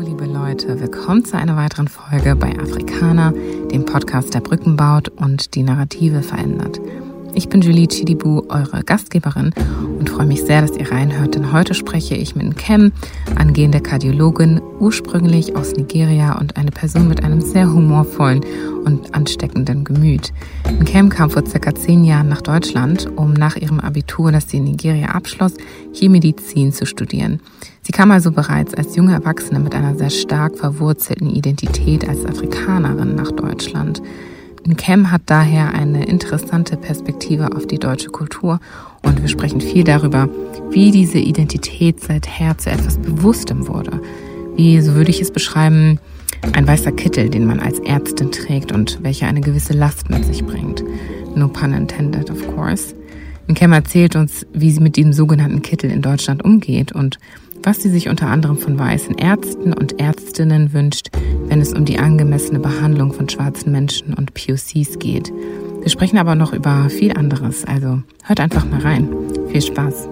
liebe Leute, willkommen zu einer weiteren Folge bei Afrikaner, dem Podcast, der Brücken baut und die Narrative verändert. Ich bin Julie Chidibu, eure Gastgeberin und freue mich sehr, dass ihr reinhört, denn heute spreche ich mit Kem, angehende Kardiologin, ursprünglich aus Nigeria und eine Person mit einem sehr humorvollen und ansteckenden Gemüt. Kem kam vor circa zehn Jahren nach Deutschland, um nach ihrem Abitur, das sie in Nigeria abschloss, hier Medizin zu studieren. Sie kam also bereits als junge Erwachsene mit einer sehr stark verwurzelten Identität als Afrikanerin nach Deutschland. Cam hat daher eine interessante Perspektive auf die deutsche Kultur und wir sprechen viel darüber, wie diese Identität seither zu etwas Bewusstem wurde. Wie, so würde ich es beschreiben, ein weißer Kittel, den man als Ärztin trägt und welcher eine gewisse Last mit sich bringt. No pun intended, of course. Cam erzählt uns, wie sie mit diesem sogenannten Kittel in Deutschland umgeht und was sie sich unter anderem von weißen Ärzten und Ärztinnen wünscht, wenn es um die angemessene Behandlung von schwarzen Menschen und POCs geht. Wir sprechen aber noch über viel anderes, also hört einfach mal rein. Viel Spaß.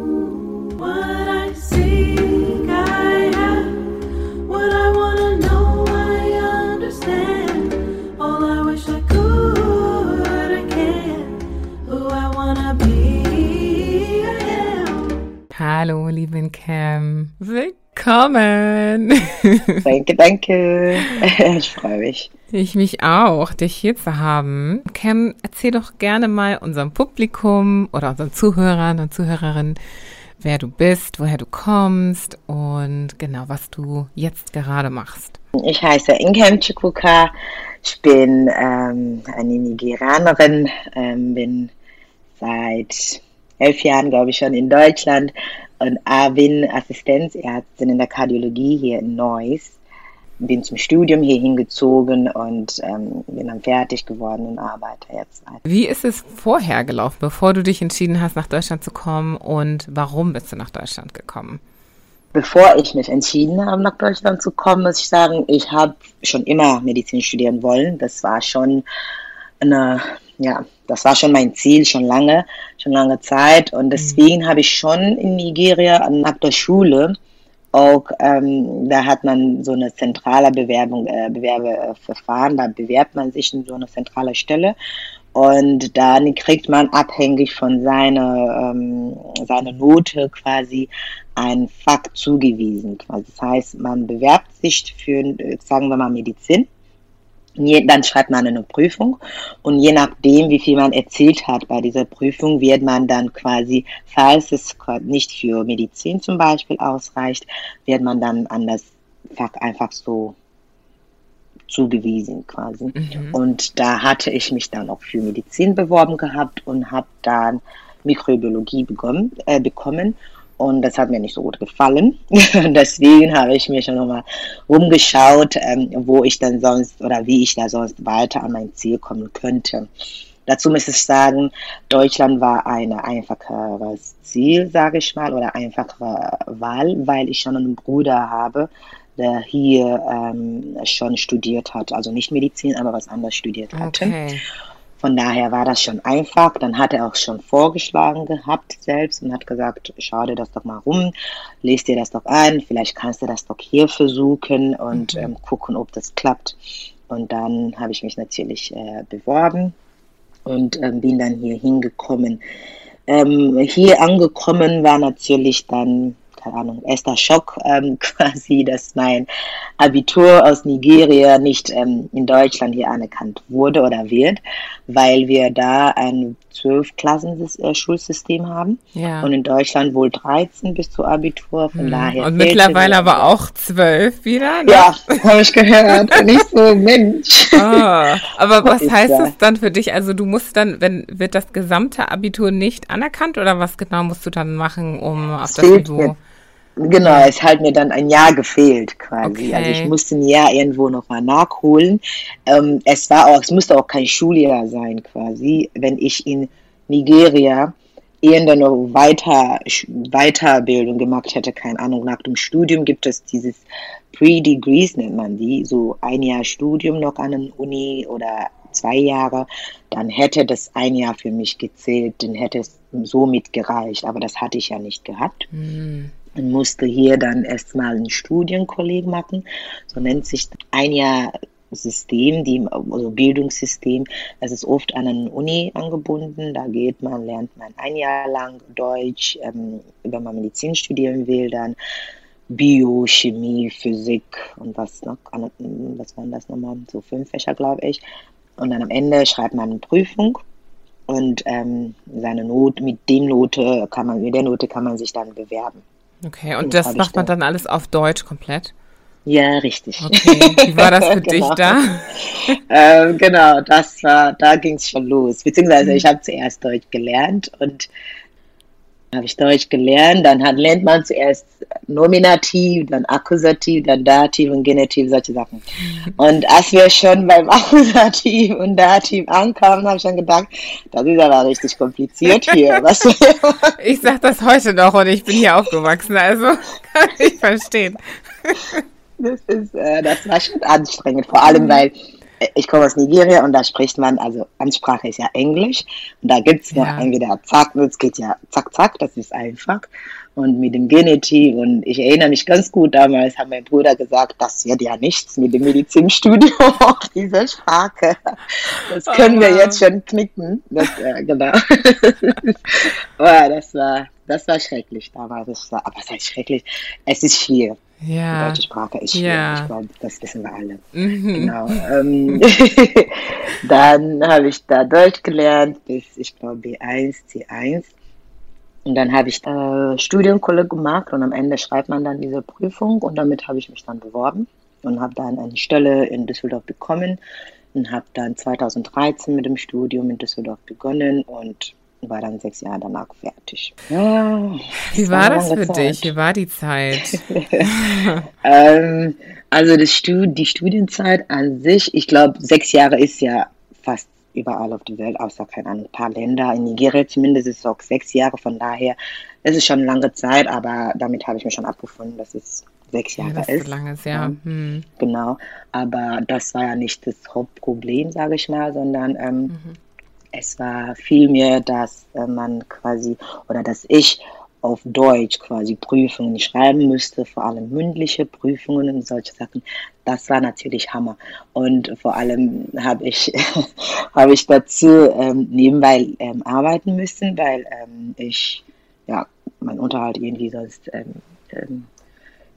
Hallo, lieben Cam. Willkommen. Danke, danke. Ich freue mich. Ich mich auch, dich hier zu haben. Cam, erzähl doch gerne mal unserem Publikum oder unseren Zuhörern und Zuhörerinnen, wer du bist, woher du kommst und genau, was du jetzt gerade machst. Ich heiße Inkem Chukwuka. Ich bin ähm, eine Nigerianerin, ähm, bin seit elf Jahren, glaube ich, schon in Deutschland und bin Assistenzärztin in der Kardiologie hier in Neuss. Bin zum Studium hier hingezogen und ähm, bin dann fertig geworden und arbeite jetzt. Wie ist es vorher gelaufen, bevor du dich entschieden hast, nach Deutschland zu kommen und warum bist du nach Deutschland gekommen? Bevor ich mich entschieden habe, nach Deutschland zu kommen, muss ich sagen, ich habe schon immer Medizin studieren wollen. Das war schon eine ja, das war schon mein Ziel, schon lange, schon lange Zeit. Und mhm. deswegen mhm. habe ich schon in Nigeria nach der Schule auch, ähm, da hat man so eine zentrale Bewerbung, äh, Bewerbeverfahren, da bewerbt man sich in so eine zentrale Stelle. Und dann kriegt man abhängig von seiner, ähm, seiner Note quasi ein Fach zugewiesen. Das heißt, man bewerbt sich für, sagen wir mal, Medizin dann schreibt man eine Prüfung und je nachdem, wie viel man erzählt hat bei dieser Prüfung, wird man dann quasi, falls es nicht für Medizin zum Beispiel ausreicht, wird man dann an das Fach einfach so zugewiesen quasi. Mhm. Und da hatte ich mich dann auch für Medizin beworben gehabt und habe dann Mikrobiologie bekommen, äh, bekommen und das hat mir nicht so gut gefallen. Deswegen habe ich mir schon nochmal rumgeschaut, ähm, wo ich dann sonst oder wie ich da sonst weiter an mein Ziel kommen könnte. Dazu muss ich sagen, Deutschland war ein einfacheres Ziel, sage ich mal, oder einfachere Wahl, weil ich schon einen Bruder habe, der hier ähm, schon studiert hat. Also nicht Medizin, aber was anderes studiert hatte. Okay. Von daher war das schon einfach. Dann hat er auch schon vorgeschlagen gehabt selbst und hat gesagt, schau dir das doch mal rum, lest dir das doch ein, vielleicht kannst du das doch hier versuchen und mhm. ähm, gucken, ob das klappt. Und dann habe ich mich natürlich äh, beworben und ähm, bin dann hier hingekommen. Ähm, hier angekommen war natürlich dann keine Ahnung, erster Schock ähm, quasi, dass mein Abitur aus Nigeria nicht ähm, in Deutschland hier anerkannt wurde oder wird, weil wir da ein zwölf Klassen äh, haben ja. und in Deutschland wohl 13 bis zur Abitur, von hm. daher. Und mittlerweile aber auch zwölf wieder? Ne? Ja, habe ich gehört. Nicht so, Mensch. Oh, aber was heißt das dann für dich? Also du musst dann, wenn wird das gesamte Abitur nicht anerkannt oder was genau musst du dann machen, um auf das Niveau? Genau, es hat mir dann ein Jahr gefehlt quasi. Okay. Also ich musste ein Jahr irgendwo nochmal nachholen. Ähm, es war auch, es musste auch kein Schuljahr sein quasi, wenn ich in Nigeria irgendeine weiter, Weiterbildung gemacht hätte, keine Ahnung, nach dem Studium gibt es dieses Pre-Degrees nennt man die, so ein Jahr Studium noch an der Uni oder zwei Jahre, dann hätte das ein Jahr für mich gezählt, dann hätte es somit gereicht, aber das hatte ich ja nicht gehabt. Mhm. Und musste hier dann erstmal ein Studienkolleg machen. So nennt sich ein Jahr System, die, also Bildungssystem. Es ist oft an eine Uni angebunden. Da geht man, lernt man ein Jahr lang Deutsch. Ähm, wenn man Medizin studieren will, dann Bio, Chemie, Physik und was noch, was waren das nochmal? So fünf Fächer, glaube ich. Und dann am Ende schreibt man eine Prüfung und ähm, seine Not, mit dem Note kann man, mit der Note kann man sich dann bewerben. Okay, und, und das, das macht man dann alles auf Deutsch komplett? Ja, richtig. Okay. Wie war das für genau. dich da? ähm, genau, das war, da ging es schon los. Beziehungsweise mhm. ich habe zuerst Deutsch gelernt und habe ich Deutsch gelernt. Dann hat, lernt man zuerst Nominativ, dann Akkusativ, dann Dativ und Genitiv, solche Sachen. Und als wir schon beim Akkusativ und Dativ ankamen, habe ich schon gedacht, das ist aber richtig kompliziert hier. Was ich sage das heute noch und ich bin hier aufgewachsen, also kann ich verstehen. Das, ist, äh, das war schon anstrengend, vor allem, mhm. weil ich komme aus Nigeria und da spricht man, also Ansprache ist ja Englisch und da gibt es noch ja. entweder zack, es geht ja zack, zack, das ist einfach. Und mit dem Genitiv und ich erinnere mich ganz gut, damals hat mein Bruder gesagt, das wird ja nichts mit dem Medizinstudium, diese Sprache. Das können oh, wir jetzt schon knicken. Das, äh, genau. Aber das war, das war schrecklich damals. Das war, aber es ist schrecklich. Es ist schwierig. Ja. Die deutsche Sprache ist schwierig. Ja. Ich glaube, das wissen wir alle. Mhm. Genau. Ähm, dann habe ich da Deutsch gelernt bis, ich glaube, B1, C1. Und dann habe ich äh, Studienkolleg gemacht und am Ende schreibt man dann diese Prüfung und damit habe ich mich dann beworben und habe dann eine Stelle in Düsseldorf bekommen und habe dann 2013 mit dem Studium in Düsseldorf begonnen und war dann sechs Jahre danach fertig. Ja, Wie war, das für Zeit. dich? Wie war die Zeit? ähm, also das Stud die Studienzeit an sich, ich glaube, sechs Jahre ist ja fast überall auf der Welt, außer Ahnung, ein paar Länder. In Nigeria zumindest ist es auch sechs Jahre, von daher ist es schon eine lange Zeit, aber damit habe ich mir schon abgefunden, dass es sechs Jahre ja, das ist. So lange ist, ja. Hm. Genau, aber das war ja nicht das Hauptproblem, sage ich mal, sondern ähm, mhm es war vielmehr, dass äh, man quasi oder dass ich auf Deutsch quasi Prüfungen schreiben müsste, vor allem mündliche Prüfungen und solche Sachen. Das war natürlich Hammer. Und vor allem habe ich, habe ich dazu ähm, nebenbei ähm, arbeiten müssen, weil ähm, ich ja meinen Unterhalt irgendwie sonst ähm, ähm,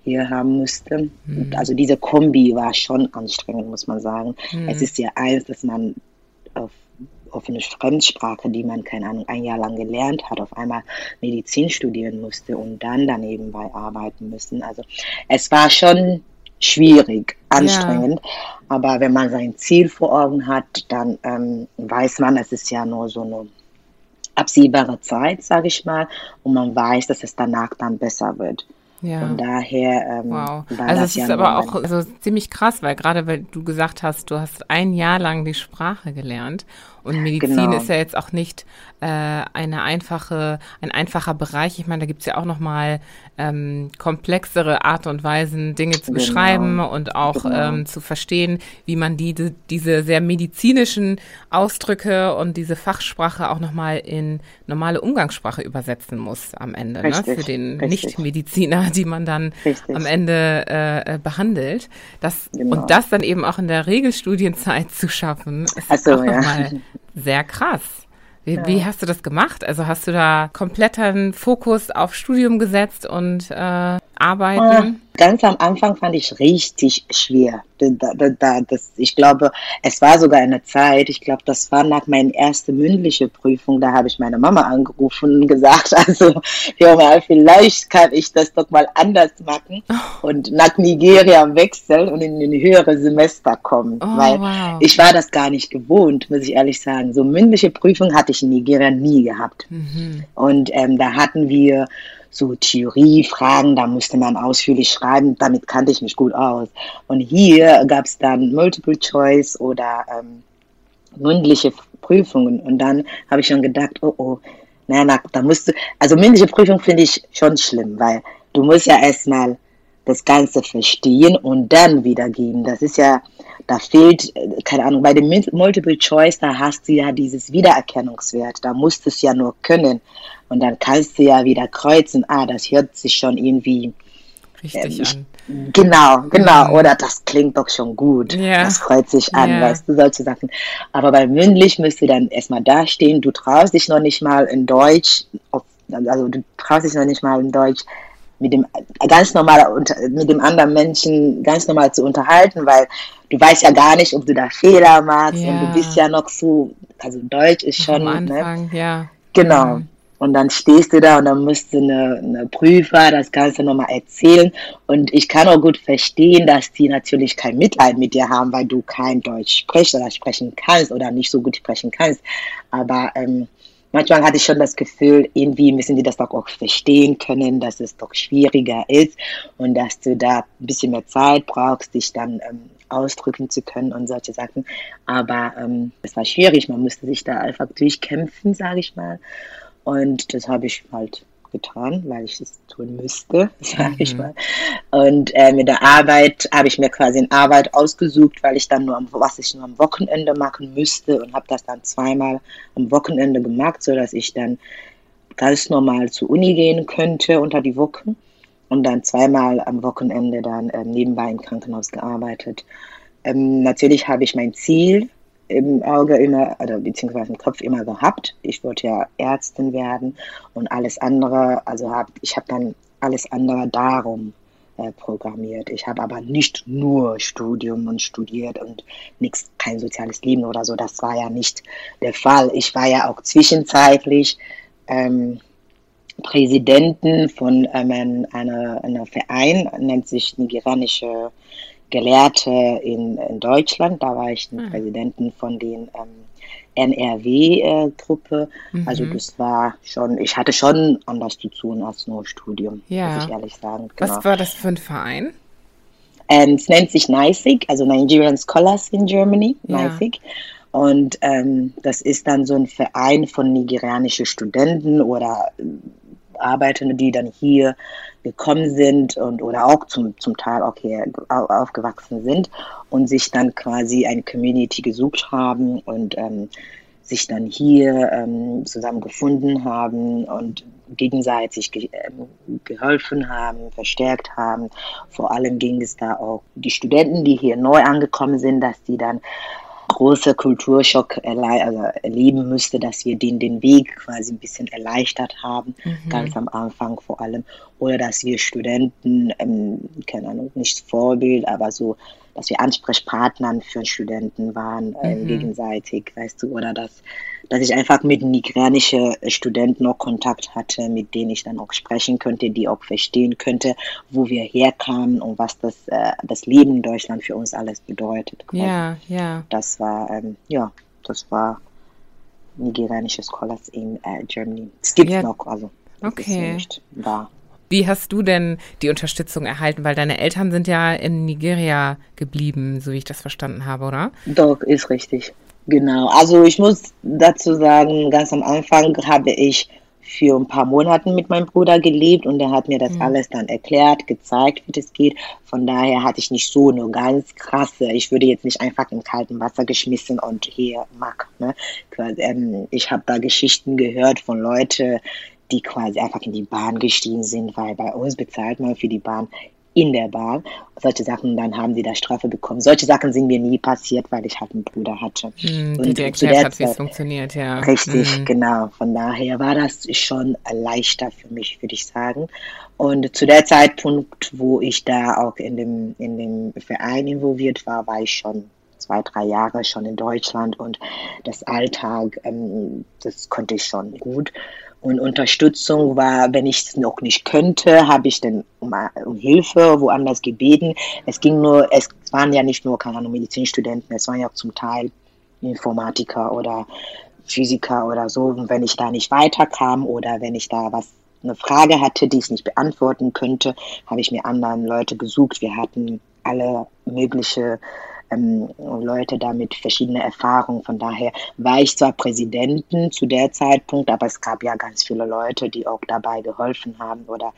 hier haben müsste. Mhm. Also diese Kombi war schon anstrengend, muss man sagen. Mhm. Es ist ja eins, dass man auf auf eine Fremdsprache, die man, keine Ahnung, ein Jahr lang gelernt hat, auf einmal Medizin studieren musste und dann daneben bei arbeiten müssen. Also es war schon schwierig, anstrengend. Ja. Aber wenn man sein Ziel vor Augen hat, dann ähm, weiß man, es ist ja nur so eine absehbare Zeit, sage ich mal, und man weiß, dass es danach dann besser wird. Ja. Von daher. Ähm, wow. also es ist aber auch so ziemlich krass, weil gerade weil du gesagt hast, du hast ein Jahr lang die Sprache gelernt und Medizin genau. ist ja jetzt auch nicht äh, eine einfache, ein einfacher Bereich. Ich meine, da gibt's ja auch nochmal ähm, komplexere Art und Weisen, Dinge zu genau. beschreiben und auch genau. ähm, zu verstehen, wie man die, die, diese sehr medizinischen Ausdrücke und diese Fachsprache auch nochmal in normale Umgangssprache übersetzen muss am Ende, ne? für den Nicht-Mediziner, die man dann Richtig. am Ende äh, äh, behandelt. Das, genau. Und das dann eben auch in der Regelstudienzeit zu schaffen, ist so, auch ja. nochmal sehr krass. Wie, ja. wie, hast du das gemacht? Also hast du da kompletten Fokus auf Studium gesetzt und äh, Arbeiten? Ganz am Anfang fand ich richtig schwer. Da, da, da, das, ich glaube, es war sogar eine Zeit, ich glaube, das war nach meiner ersten mündlichen Prüfung, da habe ich meine Mama angerufen und gesagt, also, mal, vielleicht kann ich das doch mal anders machen oh. und nach Nigeria wechseln und in ein höheres Semester kommen. Oh, weil wow. ich war das gar nicht gewohnt, muss ich ehrlich sagen. So mündliche Prüfung hatte ich in Nigeria nie gehabt. Mhm. Und ähm, da hatten wir so Theoriefragen, da musste man ausführlich schreiben, damit kannte ich mich gut aus. Und hier gab es dann Multiple Choice oder ähm, mündliche Prüfungen. Und dann habe ich schon gedacht, oh oh, na, na, da musst du, also mündliche Prüfung finde ich schon schlimm, weil du musst ja erstmal das Ganze verstehen und dann wiedergeben. Das ist ja, da fehlt, äh, keine Ahnung, bei dem Multiple Choice, da hast du ja dieses Wiedererkennungswert, da musst du es ja nur können. Und dann kannst du ja wieder kreuzen, ah, das hört sich schon irgendwie richtig äh, an. Genau, genau. Mhm. Oder das klingt doch schon gut. Ja. Das freut sich an, ja. weißt du, solche Sachen. Aber bei mündlich müsst du dann erstmal dastehen. Du traust dich noch nicht mal in Deutsch, also du traust dich noch nicht mal in Deutsch mit dem ganz normal mit dem anderen Menschen ganz normal zu unterhalten, weil du weißt ja gar nicht, ob du da Fehler machst ja. und du bist ja noch so, also Deutsch ist schon. Am ne? Anfang, ne? ja. Genau. Mhm. Und dann stehst du da und dann müsste eine, eine Prüfer das Ganze nochmal erzählen. Und ich kann auch gut verstehen, dass die natürlich kein Mitleid mit dir haben, weil du kein Deutsch sprichst oder sprechen kannst oder nicht so gut sprechen kannst. Aber ähm, manchmal hatte ich schon das Gefühl, irgendwie müssen die das doch auch verstehen können, dass es doch schwieriger ist und dass du da ein bisschen mehr Zeit brauchst, dich dann ähm, ausdrücken zu können und solche Sachen. Aber ähm, es war schwierig, man musste sich da einfach durchkämpfen, sage ich mal. Und das habe ich halt getan, weil ich es tun müsste, sage mhm. ich mal. Und äh, mit der Arbeit habe ich mir quasi eine Arbeit ausgesucht, weil ich dann nur am, was ich nur am Wochenende machen müsste und habe das dann zweimal am Wochenende gemacht, sodass ich dann ganz normal zur Uni gehen könnte unter die Woche und dann zweimal am Wochenende dann äh, nebenbei im Krankenhaus gearbeitet. Ähm, natürlich habe ich mein Ziel im Auge immer, oder beziehungsweise im Kopf immer gehabt. Ich wollte ja Ärztin werden und alles andere, also hab, ich habe dann alles andere darum äh, programmiert. Ich habe aber nicht nur Studium und studiert und nichts, kein soziales Leben oder so. Das war ja nicht der Fall. Ich war ja auch zwischenzeitlich ähm, Präsidenten von ähm, einer, einer Verein, nennt sich nigerianische Gelehrte in, in Deutschland. Da war ich ein mhm. Präsidenten von den ähm, NRW-Gruppe. Äh, mhm. Also das war schon, ich hatte schon anders zu tun als nur Studium, ja. muss ich ehrlich sagen. Genau. Was war das für ein Verein? Ähm, es nennt sich NICIG, also Nigerian Scholars in Germany, ja. NICIG. Und ähm, das ist dann so ein Verein von nigerianischen Studenten oder Arbeitende, die dann hier gekommen sind und oder auch zum, zum Teil auch hier aufgewachsen sind und sich dann quasi eine Community gesucht haben und ähm, sich dann hier ähm, zusammengefunden haben und gegenseitig ge ähm, geholfen haben, verstärkt haben. Vor allem ging es da auch die Studenten, die hier neu angekommen sind, dass die dann große Kulturschock also erleben müsste, dass wir den, den Weg quasi ein bisschen erleichtert haben, mhm. ganz am Anfang vor allem. Oder dass wir Studenten, ähm, keine Ahnung, nicht Vorbild, aber so, dass wir Ansprechpartnern für Studenten waren, äh, mhm. gegenseitig, weißt du, oder dass dass ich einfach mit nigerianischen Studenten noch Kontakt hatte, mit denen ich dann auch sprechen könnte, die auch verstehen könnte, wo wir herkamen und was das, äh, das Leben in Deutschland für uns alles bedeutet. Quasi. Ja, ja. Das war, ähm, ja, das war nigerianische Scholars in äh, Germany. Es gibt ja. noch, also okay. nicht da. Wie hast du denn die Unterstützung erhalten? Weil deine Eltern sind ja in Nigeria geblieben, so wie ich das verstanden habe, oder? Doch, ist richtig. Genau, also ich muss dazu sagen, ganz am Anfang habe ich für ein paar Monate mit meinem Bruder gelebt und er hat mir das mhm. alles dann erklärt, gezeigt, wie das geht. Von daher hatte ich nicht so eine ganz krasse, ich würde jetzt nicht einfach im kalten Wasser geschmissen und hier mag. Ne? Ähm, ich habe da Geschichten gehört von Leuten, die quasi einfach in die Bahn gestiegen sind, weil bei uns bezahlt man für die Bahn in der Bahn. Solche Sachen, dann haben sie da Strafe bekommen. Solche Sachen sind mir nie passiert, weil ich halt einen Bruder hatte. Mm, und der erklärt hat, wie es funktioniert, ja. Richtig, mm. genau. Von daher war das schon leichter für mich, würde ich sagen. Und zu der Zeitpunkt, wo ich da auch in dem, in dem Verein involviert war, war ich schon zwei, drei Jahre schon in Deutschland und das Alltag, ähm, das konnte ich schon gut. Und Unterstützung war, wenn ich es noch nicht könnte, habe ich dann um, um, Hilfe woanders gebeten. Es ging nur, es waren ja nicht nur, keine Medizinstudenten, es waren ja auch zum Teil Informatiker oder Physiker oder so. Und wenn ich da nicht weiterkam oder wenn ich da was, eine Frage hatte, die ich nicht beantworten könnte, habe ich mir anderen Leute gesucht. Wir hatten alle mögliche ähm, Leute damit verschiedene Erfahrungen. Von daher war ich zwar Präsidentin zu der Zeitpunkt, aber es gab ja ganz viele Leute, die auch dabei geholfen haben oder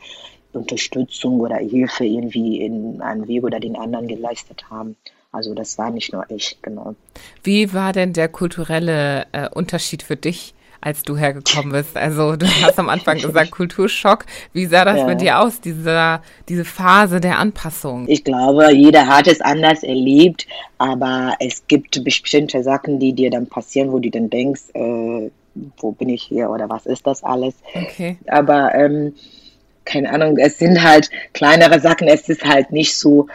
Unterstützung oder Hilfe irgendwie in einem Weg oder den anderen geleistet haben. Also das war nicht nur ich, genau. Wie war denn der kulturelle äh, Unterschied für dich als du hergekommen bist? Also du hast am Anfang gesagt Kulturschock. Wie sah das ja. bei dir aus, diese, diese Phase der Anpassung? Ich glaube, jeder hat es anders erlebt, aber es gibt bestimmte Sachen, die dir dann passieren, wo du dann denkst, äh, wo bin ich hier oder was ist das alles? Okay. Aber ähm, keine Ahnung, es sind halt kleinere Sachen, es ist halt nicht so,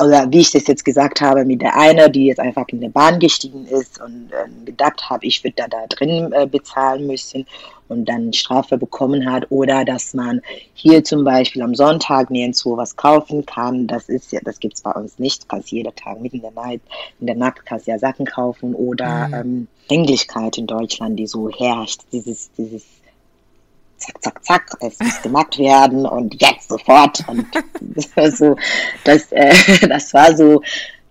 oder wie ich das jetzt gesagt habe, mit der eine, die jetzt einfach in der Bahn gestiegen ist und äh, gedacht habe, ich würde da, da drin äh, bezahlen müssen und dann Strafe bekommen hat oder dass man hier zum Beispiel am Sonntag nirgendwo was kaufen kann, das ist ja, das gibt es bei uns nicht, kannst jeden Tag mitten in der Nacht, in der Nacht kannst ja Sachen kaufen oder mhm. ähm, Englischkeit in Deutschland, die so herrscht, dieses, dieses zack, zack, zack, es muss gemacht werden und jetzt sofort. Und das war so, das, äh, das war so,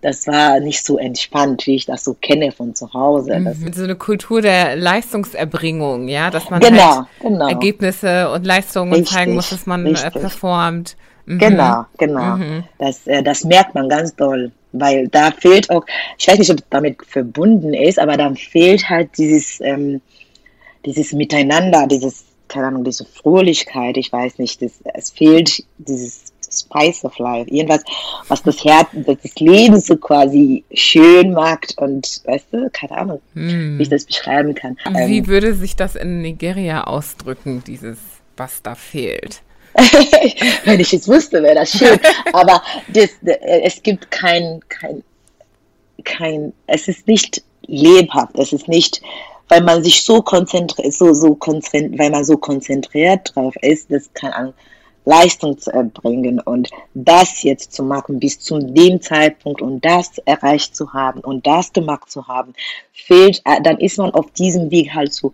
das war nicht so entspannt, wie ich das so kenne von zu Hause. Das mhm, so eine Kultur der Leistungserbringung, ja, dass man genau, halt genau. Ergebnisse und Leistungen richtig, zeigen muss, dass man äh, richtig. performt. Mhm. Genau, genau. Mhm. Das, äh, das merkt man ganz doll, weil da fehlt auch, ich weiß nicht, ob es damit verbunden ist, aber dann fehlt halt dieses, ähm, dieses Miteinander, dieses keine Ahnung, diese Fröhlichkeit, ich weiß nicht, das, es fehlt dieses Spice of Life, irgendwas, was das Herz, das Leben so quasi schön macht und, weißt du, keine Ahnung, hm. wie ich das beschreiben kann. Wie ähm, würde sich das in Nigeria ausdrücken, dieses, was da fehlt? Wenn ich es wusste, wäre das schön. Aber das, es gibt kein, kein, kein, es ist nicht lebhaft, es ist nicht weil man sich so konzentriert, so, so konzentriert, weil man so konzentriert drauf ist, das kann an Leistung zu erbringen. Und das jetzt zu machen bis zu dem Zeitpunkt und das erreicht zu haben und das gemacht zu haben, fehlt, äh, dann ist man auf diesem Weg halt so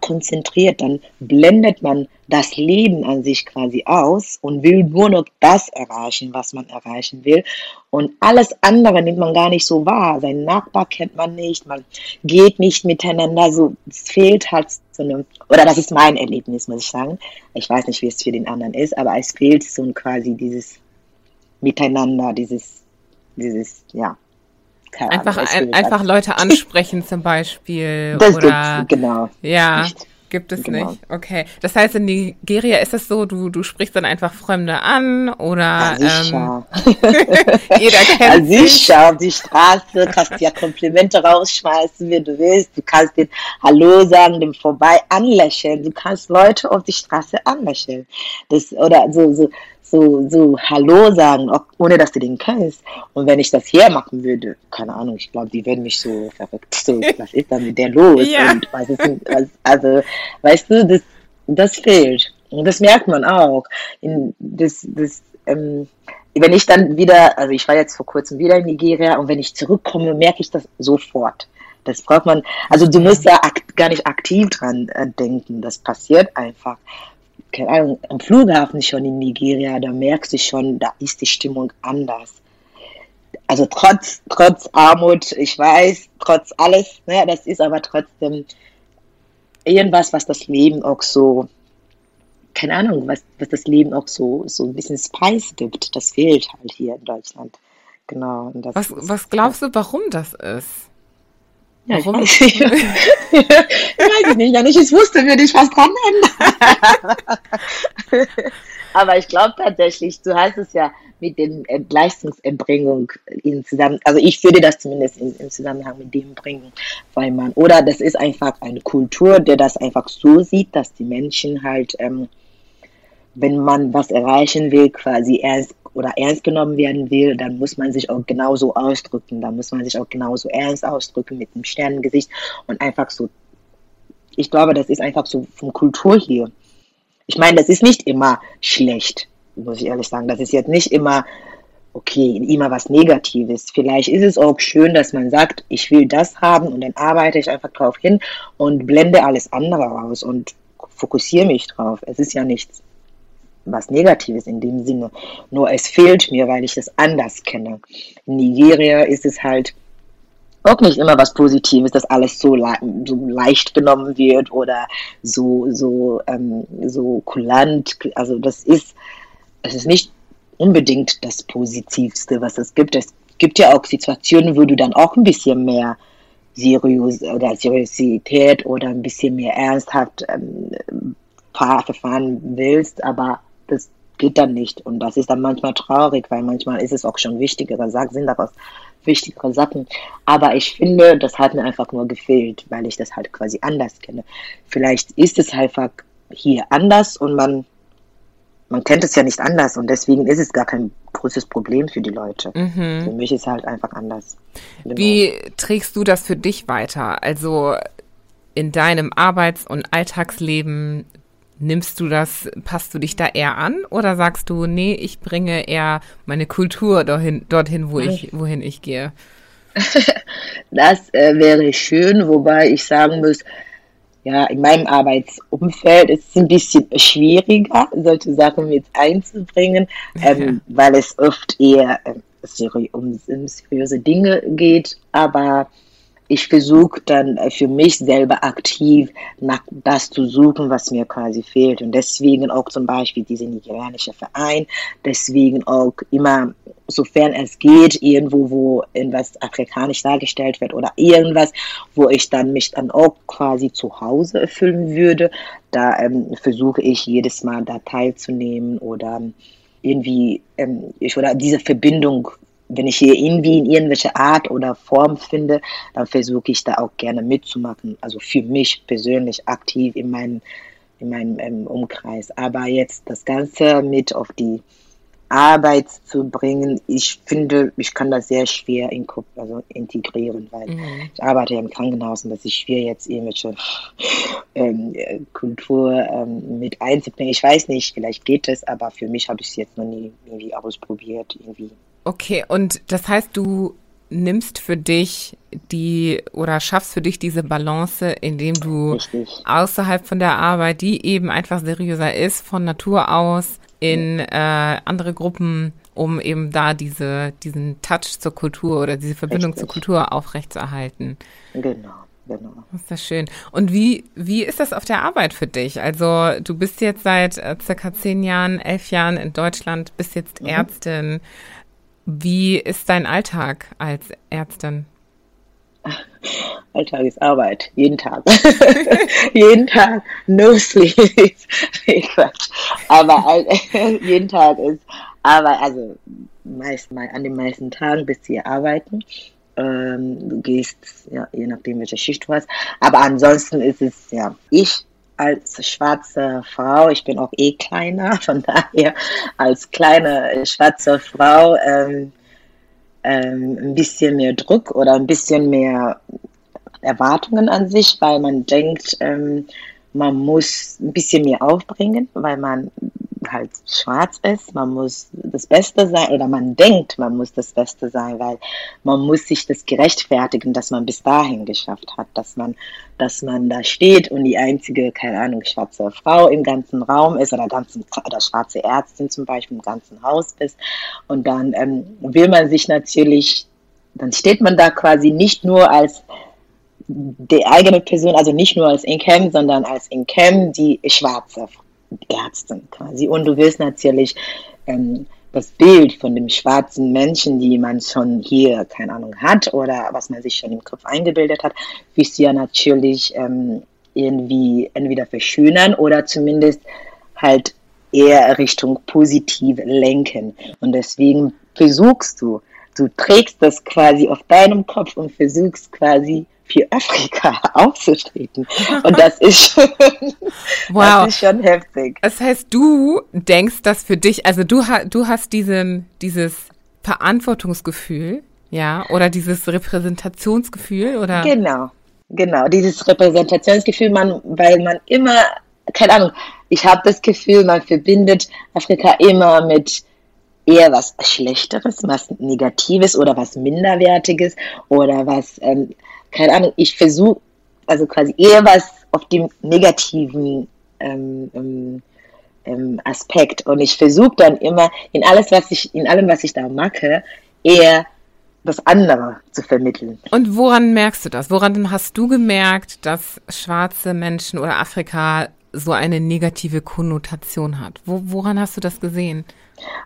konzentriert, dann blendet man das Leben an sich quasi aus und will nur noch das erreichen, was man erreichen will. Und alles andere nimmt man gar nicht so wahr. Seinen Nachbar kennt man nicht, man geht nicht miteinander, so es fehlt halt so eine, oder das ist mein Erlebnis, muss ich sagen. Ich weiß nicht, wie es für den anderen ist, aber es fehlt so quasi dieses Miteinander, dieses, dieses, ja, keine einfach, ein, einfach Leute ansprechen zum Beispiel. Das oder, genau. Ja. Nicht. Gibt es genau. nicht. Okay. Das heißt, in Nigeria ist es so, du, du sprichst dann einfach Fremde an oder ja, ähm, jeder kennt ja, sicher, auf die Straße, kannst ja Komplimente rausschmeißen, wie du willst. Du kannst den Hallo sagen, dem vorbei anlächeln. Du kannst Leute auf die Straße anlächeln. Das, oder so, so, so, so Hallo sagen, auch ohne dass du den kennst. Und wenn ich das hier machen würde, keine Ahnung, ich glaube, die würden mich so verrückt. So, was ist da mit der los? Ja. Und was ist, was, also, weißt du, das, das fehlt. Und das merkt man auch. In, das, das, ähm, wenn ich dann wieder, also ich war jetzt vor kurzem wieder in Nigeria und wenn ich zurückkomme, merke ich das sofort. Das braucht man, also du musst ja gar nicht aktiv dran äh, denken, das passiert einfach keine Ahnung, am Flughafen schon in Nigeria, da merkst du schon, da ist die Stimmung anders. Also trotz, trotz Armut, ich weiß, trotz alles, ne, das ist aber trotzdem irgendwas, was das Leben auch so, keine Ahnung, was, was das Leben auch so, so ein bisschen Spice gibt. Das fehlt halt hier in Deutschland. Genau. was, was glaubst du, warum das ist? Ja, Warum? Ich weiß, weiß ich nicht. Wenn ich es wusste, würde ich was dran ändern. Aber ich glaube tatsächlich, du hast es ja mit den Leistungserbringung in zusammen, also ich würde das zumindest in, in, Zusammenhang mit dem bringen, weil man, oder das ist einfach eine Kultur, der das einfach so sieht, dass die Menschen halt, ähm, wenn man was erreichen will, quasi ernst oder ernst genommen werden will, dann muss man sich auch genauso ausdrücken. Dann muss man sich auch genauso ernst ausdrücken mit einem Sternengesicht und einfach so. Ich glaube, das ist einfach so von Kultur hier. Ich meine, das ist nicht immer schlecht, muss ich ehrlich sagen. Das ist jetzt nicht immer, okay, immer was Negatives. Vielleicht ist es auch schön, dass man sagt, ich will das haben und dann arbeite ich einfach drauf hin und blende alles andere aus und fokussiere mich drauf. Es ist ja nichts was Negatives in dem Sinne. Nur es fehlt mir, weil ich es anders kenne. In Nigeria ist es halt auch nicht immer was Positives, dass alles so, le so leicht genommen wird oder so, so, ähm, so kulant. Also das ist, es ist nicht unbedingt das Positivste, was es gibt. Es gibt ja auch Situationen, wo du dann auch ein bisschen mehr seriös oder Seriosität oder ein bisschen mehr ernsthaft ähm, verfahren willst, aber das geht dann nicht. Und das ist dann manchmal traurig, weil manchmal ist es auch schon wichtigere Sachen, sind daraus wichtigere Sachen. Aber ich finde, das hat mir einfach nur gefehlt, weil ich das halt quasi anders kenne. Vielleicht ist es einfach hier anders und man, man kennt es ja nicht anders und deswegen ist es gar kein großes Problem für die Leute. Mhm. Für mich ist es halt einfach anders. Genau. Wie trägst du das für dich weiter? Also in deinem Arbeits- und Alltagsleben, Nimmst du das, passt du dich da eher an oder sagst du, nee, ich bringe eher meine Kultur dorthin, dorthin wo ich, wohin ich gehe? das äh, wäre schön, wobei ich sagen muss, ja, in meinem Arbeitsumfeld ist es ein bisschen schwieriger, solche Sachen mit einzubringen, ähm, weil es oft eher äh, um, um seriöse Dinge geht, aber ich versuche dann äh, für mich selber aktiv nach das zu suchen, was mir quasi fehlt. Und deswegen auch zum Beispiel dieser nigerianische Verein, deswegen auch immer, sofern es geht, irgendwo, wo irgendwas afrikanisch dargestellt wird oder irgendwas, wo ich dann mich dann auch quasi zu Hause erfüllen würde, da ähm, versuche ich jedes Mal da teilzunehmen oder irgendwie ähm, ich oder diese Verbindung wenn ich hier irgendwie in irgendwelche Art oder Form finde, dann versuche ich da auch gerne mitzumachen. Also für mich persönlich aktiv in meinem, in meinem ähm, Umkreis. Aber jetzt das Ganze mit auf die Arbeit zu bringen, ich finde, ich kann das sehr schwer in also integrieren, weil mhm. ich arbeite ja im Krankenhaus und das ist schwer jetzt irgendwelche ähm, Kultur ähm, mit einzubringen. Ich weiß nicht, vielleicht geht es, aber für mich habe ich es jetzt noch nie irgendwie ausprobiert, irgendwie Okay, und das heißt, du nimmst für dich die oder schaffst für dich diese Balance, indem du Richtig. außerhalb von der Arbeit, die eben einfach seriöser ist, von Natur aus in äh, andere Gruppen, um eben da diese, diesen Touch zur Kultur oder diese Verbindung Richtig. zur Kultur aufrechtzuerhalten. Genau. Genau. Das ist das schön. Und wie, wie ist das auf der Arbeit für dich? Also du bist jetzt seit äh, circa zehn Jahren, elf Jahren in Deutschland, bist jetzt mhm. Ärztin. Wie ist dein Alltag als Ärztin? Alltag ist Arbeit, jeden Tag. jeden Tag, no sleep. Aber jeden Tag ist Arbeit, also meist, an den meisten Tagen bist du hier arbeiten. Ähm, du gehst, ja, je nachdem, welche Schicht du hast. Aber ansonsten ist es, ja, ich als schwarze Frau, ich bin auch eh kleiner, von daher als kleine schwarze Frau ähm, ähm, ein bisschen mehr Druck oder ein bisschen mehr Erwartungen an sich, weil man denkt, ähm, man muss ein bisschen mehr aufbringen, weil man halt schwarz ist. Man muss das Beste sein oder man denkt, man muss das Beste sein, weil man muss sich das gerechtfertigen, dass man bis dahin geschafft hat, dass man, dass man da steht und die einzige, keine Ahnung, schwarze Frau im ganzen Raum ist oder ganzen oder schwarze Ärztin zum Beispiel im ganzen Haus ist. Und dann ähm, will man sich natürlich, dann steht man da quasi nicht nur als die eigene Person, also nicht nur als Incam, sondern als Incam die schwarze Ärztin quasi. Und du willst natürlich ähm, das Bild von dem schwarzen Menschen, die man schon hier, keine Ahnung, hat oder was man sich schon im Kopf eingebildet hat, willst du ja natürlich ähm, irgendwie entweder verschönern oder zumindest halt eher Richtung positiv lenken. Und deswegen versuchst du, du trägst das quasi auf deinem Kopf und versuchst quasi für Afrika aufzutreten. Und das ist schon, wow. das ist schon heftig. Das heißt, du denkst das für dich, also du, du hast diesen, dieses Verantwortungsgefühl, ja, oder dieses Repräsentationsgefühl, oder? Genau, genau, dieses Repräsentationsgefühl, man, weil man immer, keine Ahnung, ich habe das Gefühl, man verbindet Afrika immer mit eher was Schlechteres, was Negatives oder was Minderwertiges oder was ähm, keine Ahnung, ich versuche, also quasi eher was auf dem negativen ähm, ähm, ähm Aspekt. Und ich versuche dann immer in alles, was ich, in allem, was ich da mache, eher das andere zu vermitteln. Und woran merkst du das? Woran hast du gemerkt, dass schwarze Menschen oder Afrika so eine negative Konnotation hat. Wo, woran hast du das gesehen?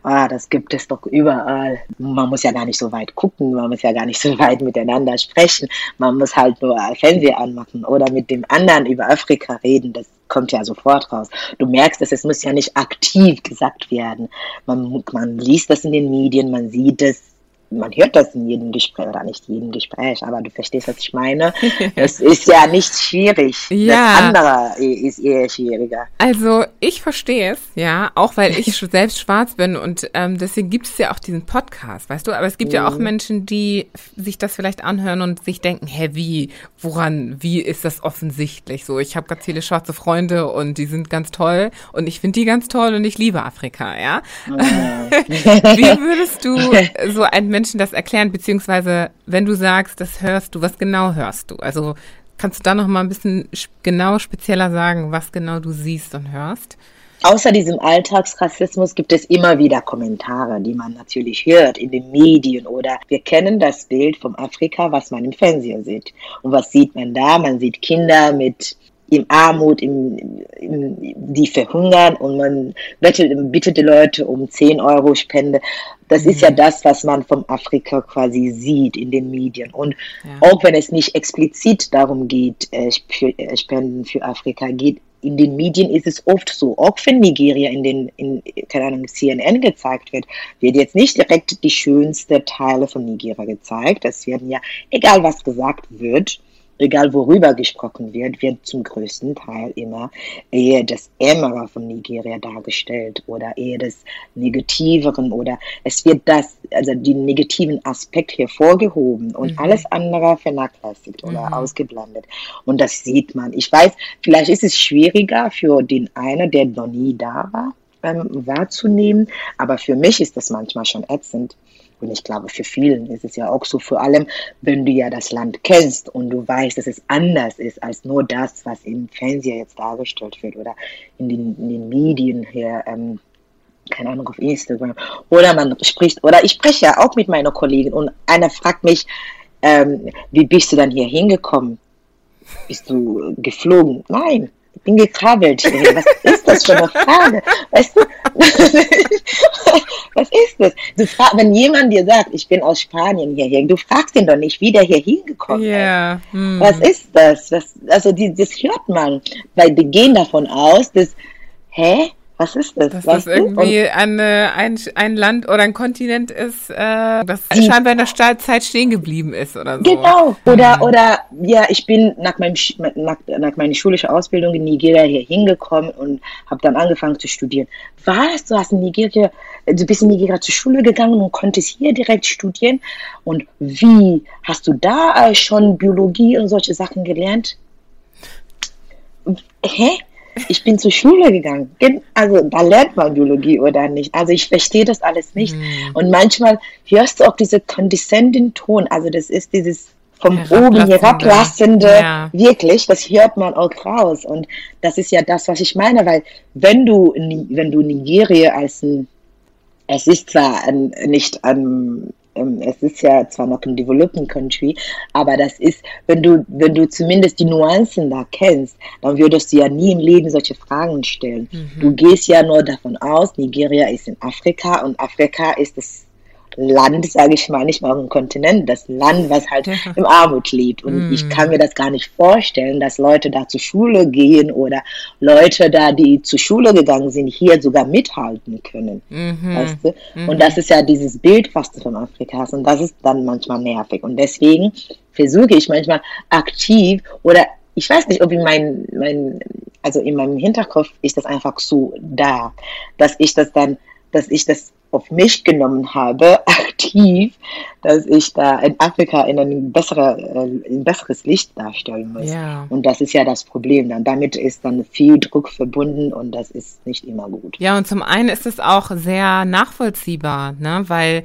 Ah, das gibt es doch überall. Man muss ja gar nicht so weit gucken, man muss ja gar nicht so weit miteinander sprechen. Man muss halt nur Fernseher anmachen oder mit dem anderen über Afrika reden. Das kommt ja sofort raus. Du merkst es, es muss ja nicht aktiv gesagt werden. Man, man liest das in den Medien, man sieht es, man hört das in jedem Gespräch oder nicht jedem Gespräch, aber du verstehst, was ich meine. es ist ja nicht schwierig. Ja. Das andere ist eher schwieriger. Also ich verstehe es, ja, auch weil ich selbst schwarz bin und ähm, deswegen gibt es ja auch diesen Podcast, weißt du. Aber es gibt mhm. ja auch mhm. Menschen, die sich das vielleicht anhören und sich denken, hä, wie, woran, wie ist das offensichtlich so? Ich habe ganz viele schwarze Freunde und die sind ganz toll und ich finde die ganz toll und ich liebe Afrika, ja. Mhm. wie würdest du so ein Menschen das erklären, beziehungsweise wenn du sagst, das hörst du, was genau hörst du? Also kannst du da noch mal ein bisschen genau spezieller sagen, was genau du siehst und hörst? Außer diesem Alltagsrassismus gibt es immer wieder Kommentare, die man natürlich hört in den Medien oder wir kennen das Bild vom Afrika, was man im Fernsehen sieht. Und was sieht man da? Man sieht Kinder mit in Armut, im, im, die verhungern und man bittet, bittet die Leute um 10 Euro Spende. Das mhm. ist ja mhm. das, was man vom Afrika quasi sieht in den Medien. Und ja. auch wenn es nicht explizit darum geht, äh, äh, Spenden für Afrika geht, in den Medien ist es oft so, auch wenn Nigeria in den, in, keine Ahnung, CNN gezeigt wird, wird jetzt nicht direkt die schönste Teile von Nigeria gezeigt. Es werden ja, egal was gesagt wird, egal worüber gesprochen wird, wird zum größten Teil immer eher das Ärmere von Nigeria dargestellt oder eher das Negativeren oder es wird das, also den negativen Aspekt hervorgehoben und mhm. alles andere vernachlässigt oder mhm. ausgeblendet. Und das sieht man. Ich weiß, vielleicht ist es schwieriger für den einen, der noch nie da war, ähm, wahrzunehmen, aber für mich ist das manchmal schon ätzend und ich glaube, für vielen ist es ja auch so, vor allem, wenn du ja das Land kennst und du weißt, dass es anders ist als nur das, was im Fernseher jetzt dargestellt wird oder in den, in den Medien hier, ähm, keine Ahnung, auf Instagram. Oder man spricht, oder ich spreche ja auch mit meiner Kollegin und einer fragt mich, ähm, wie bist du dann hier hingekommen? Bist du geflogen? Nein, ich bin gekrabbelt. Was ist das für eine Frage? Weißt du? Was ist das? Du frag, wenn jemand dir sagt, ich bin aus Spanien hierher, du fragst ihn doch nicht, wie der hier hingekommen yeah. ist. Hm. Was ist das? das also die, das hört man, weil die gehen davon aus, dass, hä? Was ist das? Dass das irgendwie eine, ein, ein Land oder ein Kontinent ist, äh, das scheinbar in der Zeit stehen geblieben ist oder so. Genau. Oder, mhm. oder ja, ich bin nach, meinem, nach, nach meiner schulischen Ausbildung in Nigeria hier hingekommen und habe dann angefangen zu studieren. Was? Du hast in Nigeria, du bist in Nigeria zur Schule gegangen und konntest hier direkt studieren? Und wie? Hast du da schon Biologie und solche Sachen gelernt? Hä? Ich bin zur Schule gegangen. Also da lernt man Biologie oder nicht. Also ich verstehe das alles nicht. Mhm. Und manchmal hörst du auch diese condescending Ton. Also das ist dieses vom oben herablassende, ja. wirklich, das hört man auch raus. Und das ist ja das, was ich meine, weil wenn du, wenn du Nigeria als ein, es ist zwar ein, nicht ein ähm, es ist ja zwar noch ein Developing Country, aber das ist, wenn du, wenn du zumindest die Nuancen da kennst, dann würdest du ja nie im Leben solche Fragen stellen. Mhm. Du gehst ja nur davon aus, Nigeria ist in Afrika und Afrika ist das Land, sage ich mal, nicht mal ein Kontinent, das Land, was halt ja. im Armut lebt. Und mm. ich kann mir das gar nicht vorstellen, dass Leute da zur Schule gehen oder Leute da, die zur Schule gegangen sind, hier sogar mithalten können. Mhm. Weißt du? Mhm. Und das ist ja dieses Bild, was du von Afrika hast. Und das ist dann manchmal nervig. Und deswegen versuche ich manchmal aktiv oder ich weiß nicht, ob in mein, mein, also in meinem Hinterkopf ist das einfach so da, dass ich das dann, dass ich das auf mich genommen habe, aktiv, dass ich da in Afrika in ein, bessere, äh, ein besseres Licht darstellen muss. Ja. Und das ist ja das Problem. Dann damit ist dann viel Druck verbunden und das ist nicht immer gut. Ja, und zum einen ist es auch sehr nachvollziehbar, ne? weil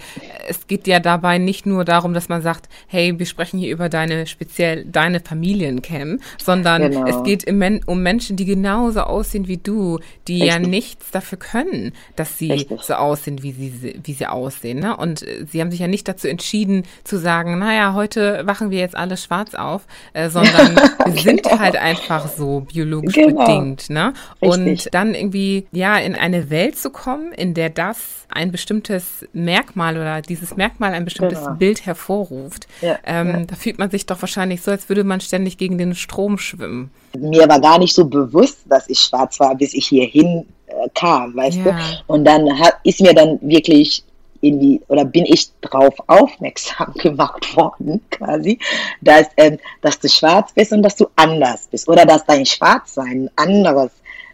es geht ja dabei nicht nur darum, dass man sagt, hey, wir sprechen hier über deine speziell deine Familiencam, sondern genau. es geht um Menschen, die genauso aussehen wie du, die Richtig. ja nichts dafür können, dass sie Richtig. So aussehen, wie sie, wie sie aussehen. Ne? Und äh, sie haben sich ja nicht dazu entschieden zu sagen, naja, heute wachen wir jetzt alle schwarz auf, äh, sondern wir sind genau. halt einfach so biologisch genau. bedingt. Ne? Und dann irgendwie, ja, in eine Welt zu kommen, in der das ein bestimmtes Merkmal oder dieses Merkmal ein bestimmtes genau. Bild hervorruft, ja, ähm, ja. da fühlt man sich doch wahrscheinlich so, als würde man ständig gegen den Strom schwimmen. Mir war gar nicht so bewusst, dass ich schwarz war, bis ich hierhin kam, weißt ja. du? Und dann hat, ist mir dann wirklich irgendwie oder bin ich darauf aufmerksam gemacht worden, quasi, dass, ähm, dass du schwarz bist und dass du anders bist oder dass dein Schwarzsein ein anderes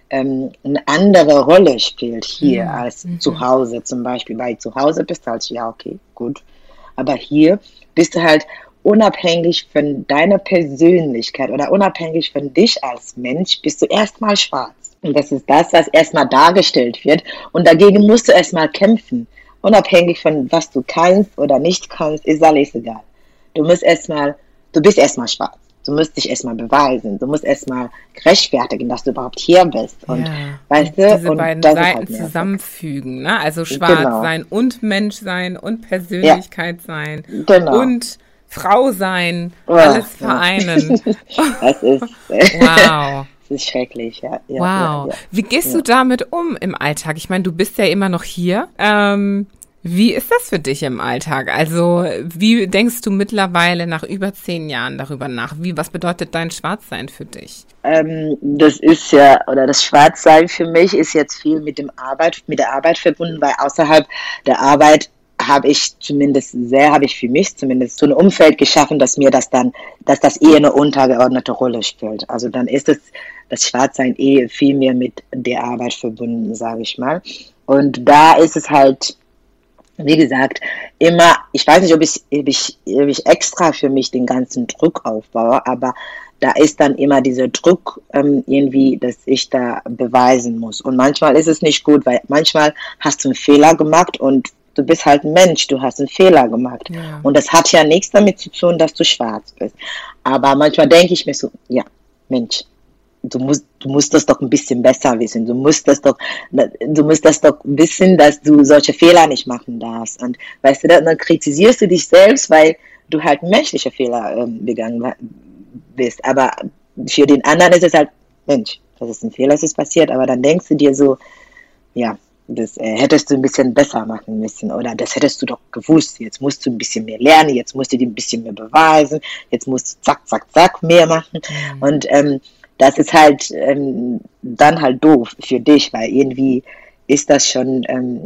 ähm, eine andere Rolle spielt hier mhm. als mhm. zu Hause zum Beispiel. Weil zu Hause bist du halt, ja, okay, gut. Aber hier bist du halt unabhängig von deiner Persönlichkeit oder unabhängig von dich als Mensch, bist du erstmal schwarz. Und das ist das, was erstmal dargestellt wird. Und dagegen musst du erstmal kämpfen. Unabhängig von was du kannst oder nicht kannst, ist alles egal. Du musst erstmal, du bist erstmal schwarz. Du musst dich erstmal beweisen. Du musst erstmal rechtfertigen, dass du überhaupt hier bist. Und ja, weißt du, diese und beiden Seiten halt zusammenfügen, ne? Also schwarz genau. sein und Mensch sein und Persönlichkeit ja. sein genau. und Frau sein, oh, alles vereinen. das ist wow. Das ist schrecklich, ja. ja wow. Ja, Wie gehst du damit um im Alltag? Ich meine, du bist ja immer noch hier. Ähm, wie ist das für dich im Alltag? Also, wie denkst du mittlerweile nach über zehn Jahren darüber nach? Wie, was bedeutet dein Schwarzsein für dich? Ähm, das ist ja, oder das Schwarzsein für mich ist jetzt viel mit dem Arbeit, mit der Arbeit verbunden, weil außerhalb der Arbeit habe ich zumindest sehr, habe ich für mich zumindest so ein Umfeld geschaffen, dass mir das dann, dass das eher eine untergeordnete Rolle spielt. Also dann ist es das Schwarzsein eh viel mehr mit der Arbeit verbunden, sage ich mal. Und da ist es halt wie gesagt, immer, ich weiß nicht, ob ich, ob ich, ob ich extra für mich den ganzen Druck aufbaue, aber da ist dann immer dieser Druck ähm, irgendwie, dass ich da beweisen muss. Und manchmal ist es nicht gut, weil manchmal hast du einen Fehler gemacht und du bist halt ein Mensch, du hast einen Fehler gemacht. Ja. Und das hat ja nichts damit zu tun, dass du schwarz bist. Aber manchmal denke ich mir so, ja, Mensch, du musst, du musst das doch ein bisschen besser wissen. Du musst das doch, du musst das doch wissen, dass du solche Fehler nicht machen darfst. Und weißt du, dann kritisierst du dich selbst, weil du halt menschliche Fehler ähm, begangen bist. Aber für den anderen ist es halt, Mensch, das ist ein Fehler, das ist passiert. Aber dann denkst du dir so, ja, das äh, hättest du ein bisschen besser machen müssen oder das hättest du doch gewusst. Jetzt musst du ein bisschen mehr lernen, jetzt musst du dir ein bisschen mehr beweisen, jetzt musst du zack, zack, zack mehr machen. Mhm. Und ähm, das ist halt ähm, dann halt doof für dich, weil irgendwie ist das schon, ähm,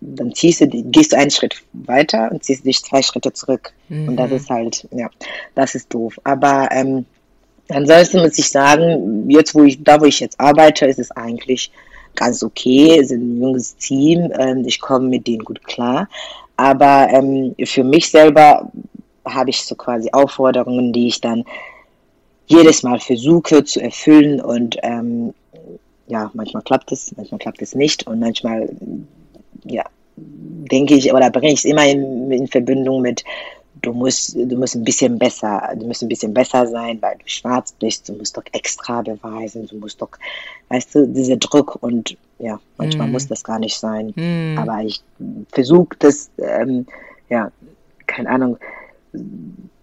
dann ziehst du, gehst du einen Schritt weiter und ziehst dich zwei Schritte zurück. Mhm. Und das ist halt, ja, das ist doof. Aber ähm, ansonsten muss ich sagen, jetzt wo ich, da wo ich jetzt arbeite, ist es eigentlich ganz okay. Es ist ein junges Team, ähm, ich komme mit denen gut klar. Aber ähm, für mich selber habe ich so quasi Aufforderungen, die ich dann jedes Mal versuche zu erfüllen und ähm, ja, manchmal klappt es, manchmal klappt es nicht und manchmal ja, denke ich oder bringe ich es immer in, in Verbindung mit du musst, du musst ein bisschen besser, du musst ein bisschen besser sein, weil du schwarz bist, du musst doch extra beweisen, du musst doch, weißt du, dieser Druck und ja, manchmal mm. muss das gar nicht sein. Mm. Aber ich versuche das, ähm, ja, keine Ahnung,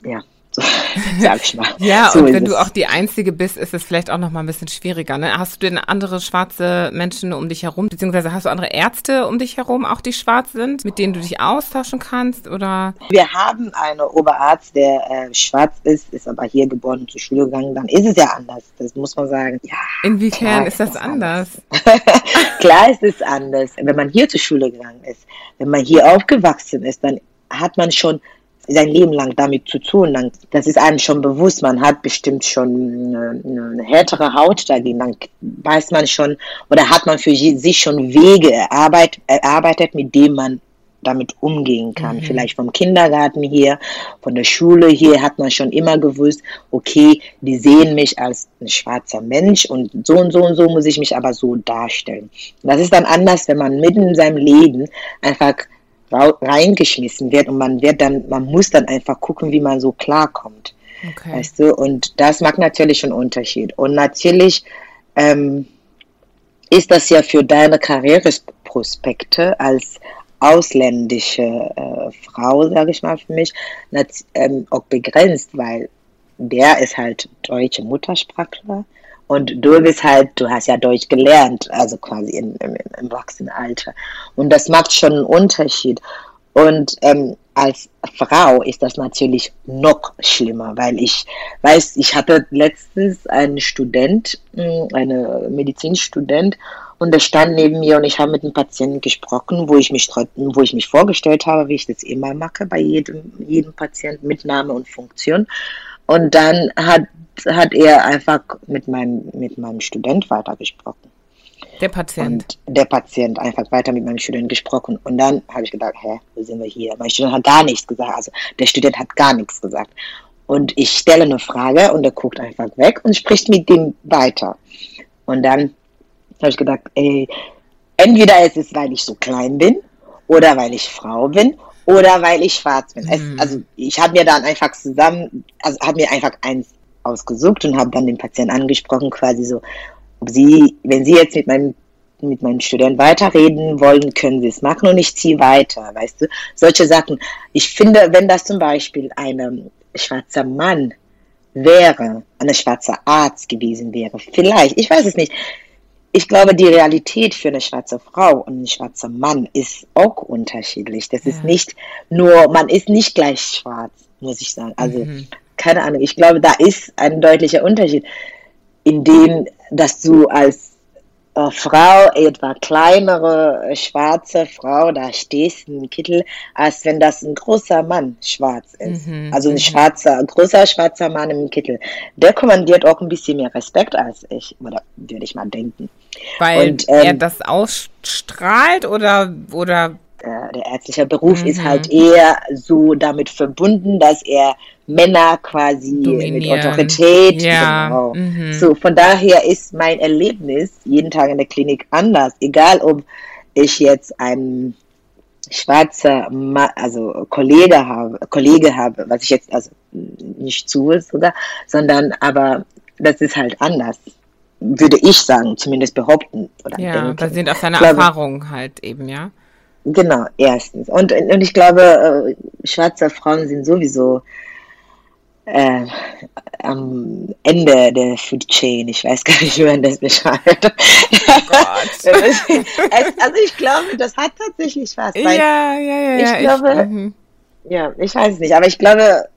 ja, sag ich mal. ja, so und wenn du auch die Einzige bist, ist es vielleicht auch noch mal ein bisschen schwieriger. Ne? Hast du denn andere schwarze Menschen um dich herum, beziehungsweise hast du andere Ärzte um dich herum, auch die schwarz sind, mit denen du dich austauschen kannst? Oder? Wir haben einen Oberarzt, der äh, schwarz ist, ist aber hier geboren und zur Schule gegangen. Dann ist es ja anders, das muss man sagen. Ja, Inwiefern ist das, das anders? anders. klar ist es anders. Wenn man hier zur Schule gegangen ist, wenn man hier aufgewachsen ist, dann hat man schon sein Leben lang damit zu tun. das ist einem schon bewusst. Man hat bestimmt schon eine, eine härtere Haut dagegen. Dann weiß man schon oder hat man für sich schon Wege erarbeitet, erarbeitet mit denen man damit umgehen kann. Mhm. Vielleicht vom Kindergarten hier, von der Schule hier hat man schon immer gewusst, okay, die sehen mich als ein schwarzer Mensch und so und so und so muss ich mich aber so darstellen. Das ist dann anders, wenn man mitten in seinem Leben einfach reingeschmissen wird und man wird dann, man muss dann einfach gucken, wie man so klarkommt. Okay. Weißt du, und das macht natürlich einen Unterschied. Und natürlich, ähm, ist das ja für deine Karriereprospekte als ausländische äh, Frau, sage ich mal für mich, ähm, auch begrenzt, weil der ist halt deutsche Muttersprachler und du bist halt, du hast ja Deutsch gelernt, also quasi in, im, im Erwachsenenalter. Und das macht schon einen Unterschied. Und ähm, als Frau ist das natürlich noch schlimmer, weil ich weiß, ich hatte letztens einen Student, hm, eine Medizinstudent, und der stand neben mir und ich habe mit dem Patienten gesprochen, wo ich mich wo ich mich vorgestellt habe, wie ich das immer mache bei jedem, jedem Patienten mit Name und Funktion. Und dann hat, hat er einfach mit meinem, mit meinem Student weitergesprochen. Der Patient. Und der Patient einfach weiter mit meinem Student gesprochen. Und dann habe ich gedacht, hä, wo sind wir hier? Mein Student hat gar nichts gesagt. Also der Student hat gar nichts gesagt. Und ich stelle eine Frage und er guckt einfach weg und spricht mit dem weiter. Und dann habe ich gedacht, ey, entweder ist es, weil ich so klein bin oder weil ich Frau bin oder weil ich schwarz bin. Mhm. Es, also ich habe mir dann einfach zusammen, also habe mir einfach eins ausgesucht und habe dann den Patienten angesprochen, quasi so, ob sie, wenn sie jetzt mit meinem mit meinen Studenten weiterreden wollen, können sie es machen und ich ziehe weiter, weißt du? Solche Sachen. Ich finde, wenn das zum Beispiel ein schwarzer Mann wäre, eine schwarze Arzt gewesen wäre, vielleicht, ich weiß es nicht, ich glaube, die Realität für eine schwarze Frau und ein schwarzer Mann ist auch unterschiedlich. Das ja. ist nicht nur, man ist nicht gleich schwarz, muss ich sagen. Also, mhm. Keine Ahnung. Ich glaube, da ist ein deutlicher Unterschied, in dem, dass du als äh, Frau, etwa kleinere äh, schwarze Frau, da stehst im Kittel, als wenn das ein großer Mann schwarz ist. Mhm, also ein mhm. schwarzer, großer schwarzer Mann im Kittel. Der kommandiert auch ein bisschen mehr Respekt als ich, oder würde ich mal denken. Weil Und, ähm, er das ausstrahlt oder, oder der, der ärztliche Beruf mhm. ist halt eher so damit verbunden, dass er Männer quasi Dominieren. mit Autorität. Ja. Genau. Mhm. So, von daher ist mein Erlebnis jeden Tag in der Klinik anders. Egal, ob ich jetzt einen schwarzer Ma also Kollege habe, Kollege habe, was ich jetzt also nicht zu sogar, sondern aber das ist halt anders würde ich sagen, zumindest behaupten. Oder ja, denken. basierend auf seiner Erfahrung halt eben, ja. Genau, erstens. Und, und ich glaube, äh, schwarze Frauen sind sowieso äh, am Ende der Food Chain. Ich weiß gar nicht, wie man das beschreibt. Oh also ich glaube, das hat tatsächlich was. Ja, ja, ja. Ich ja, glaube, ich, mhm. ja, ich weiß nicht, aber ich glaube,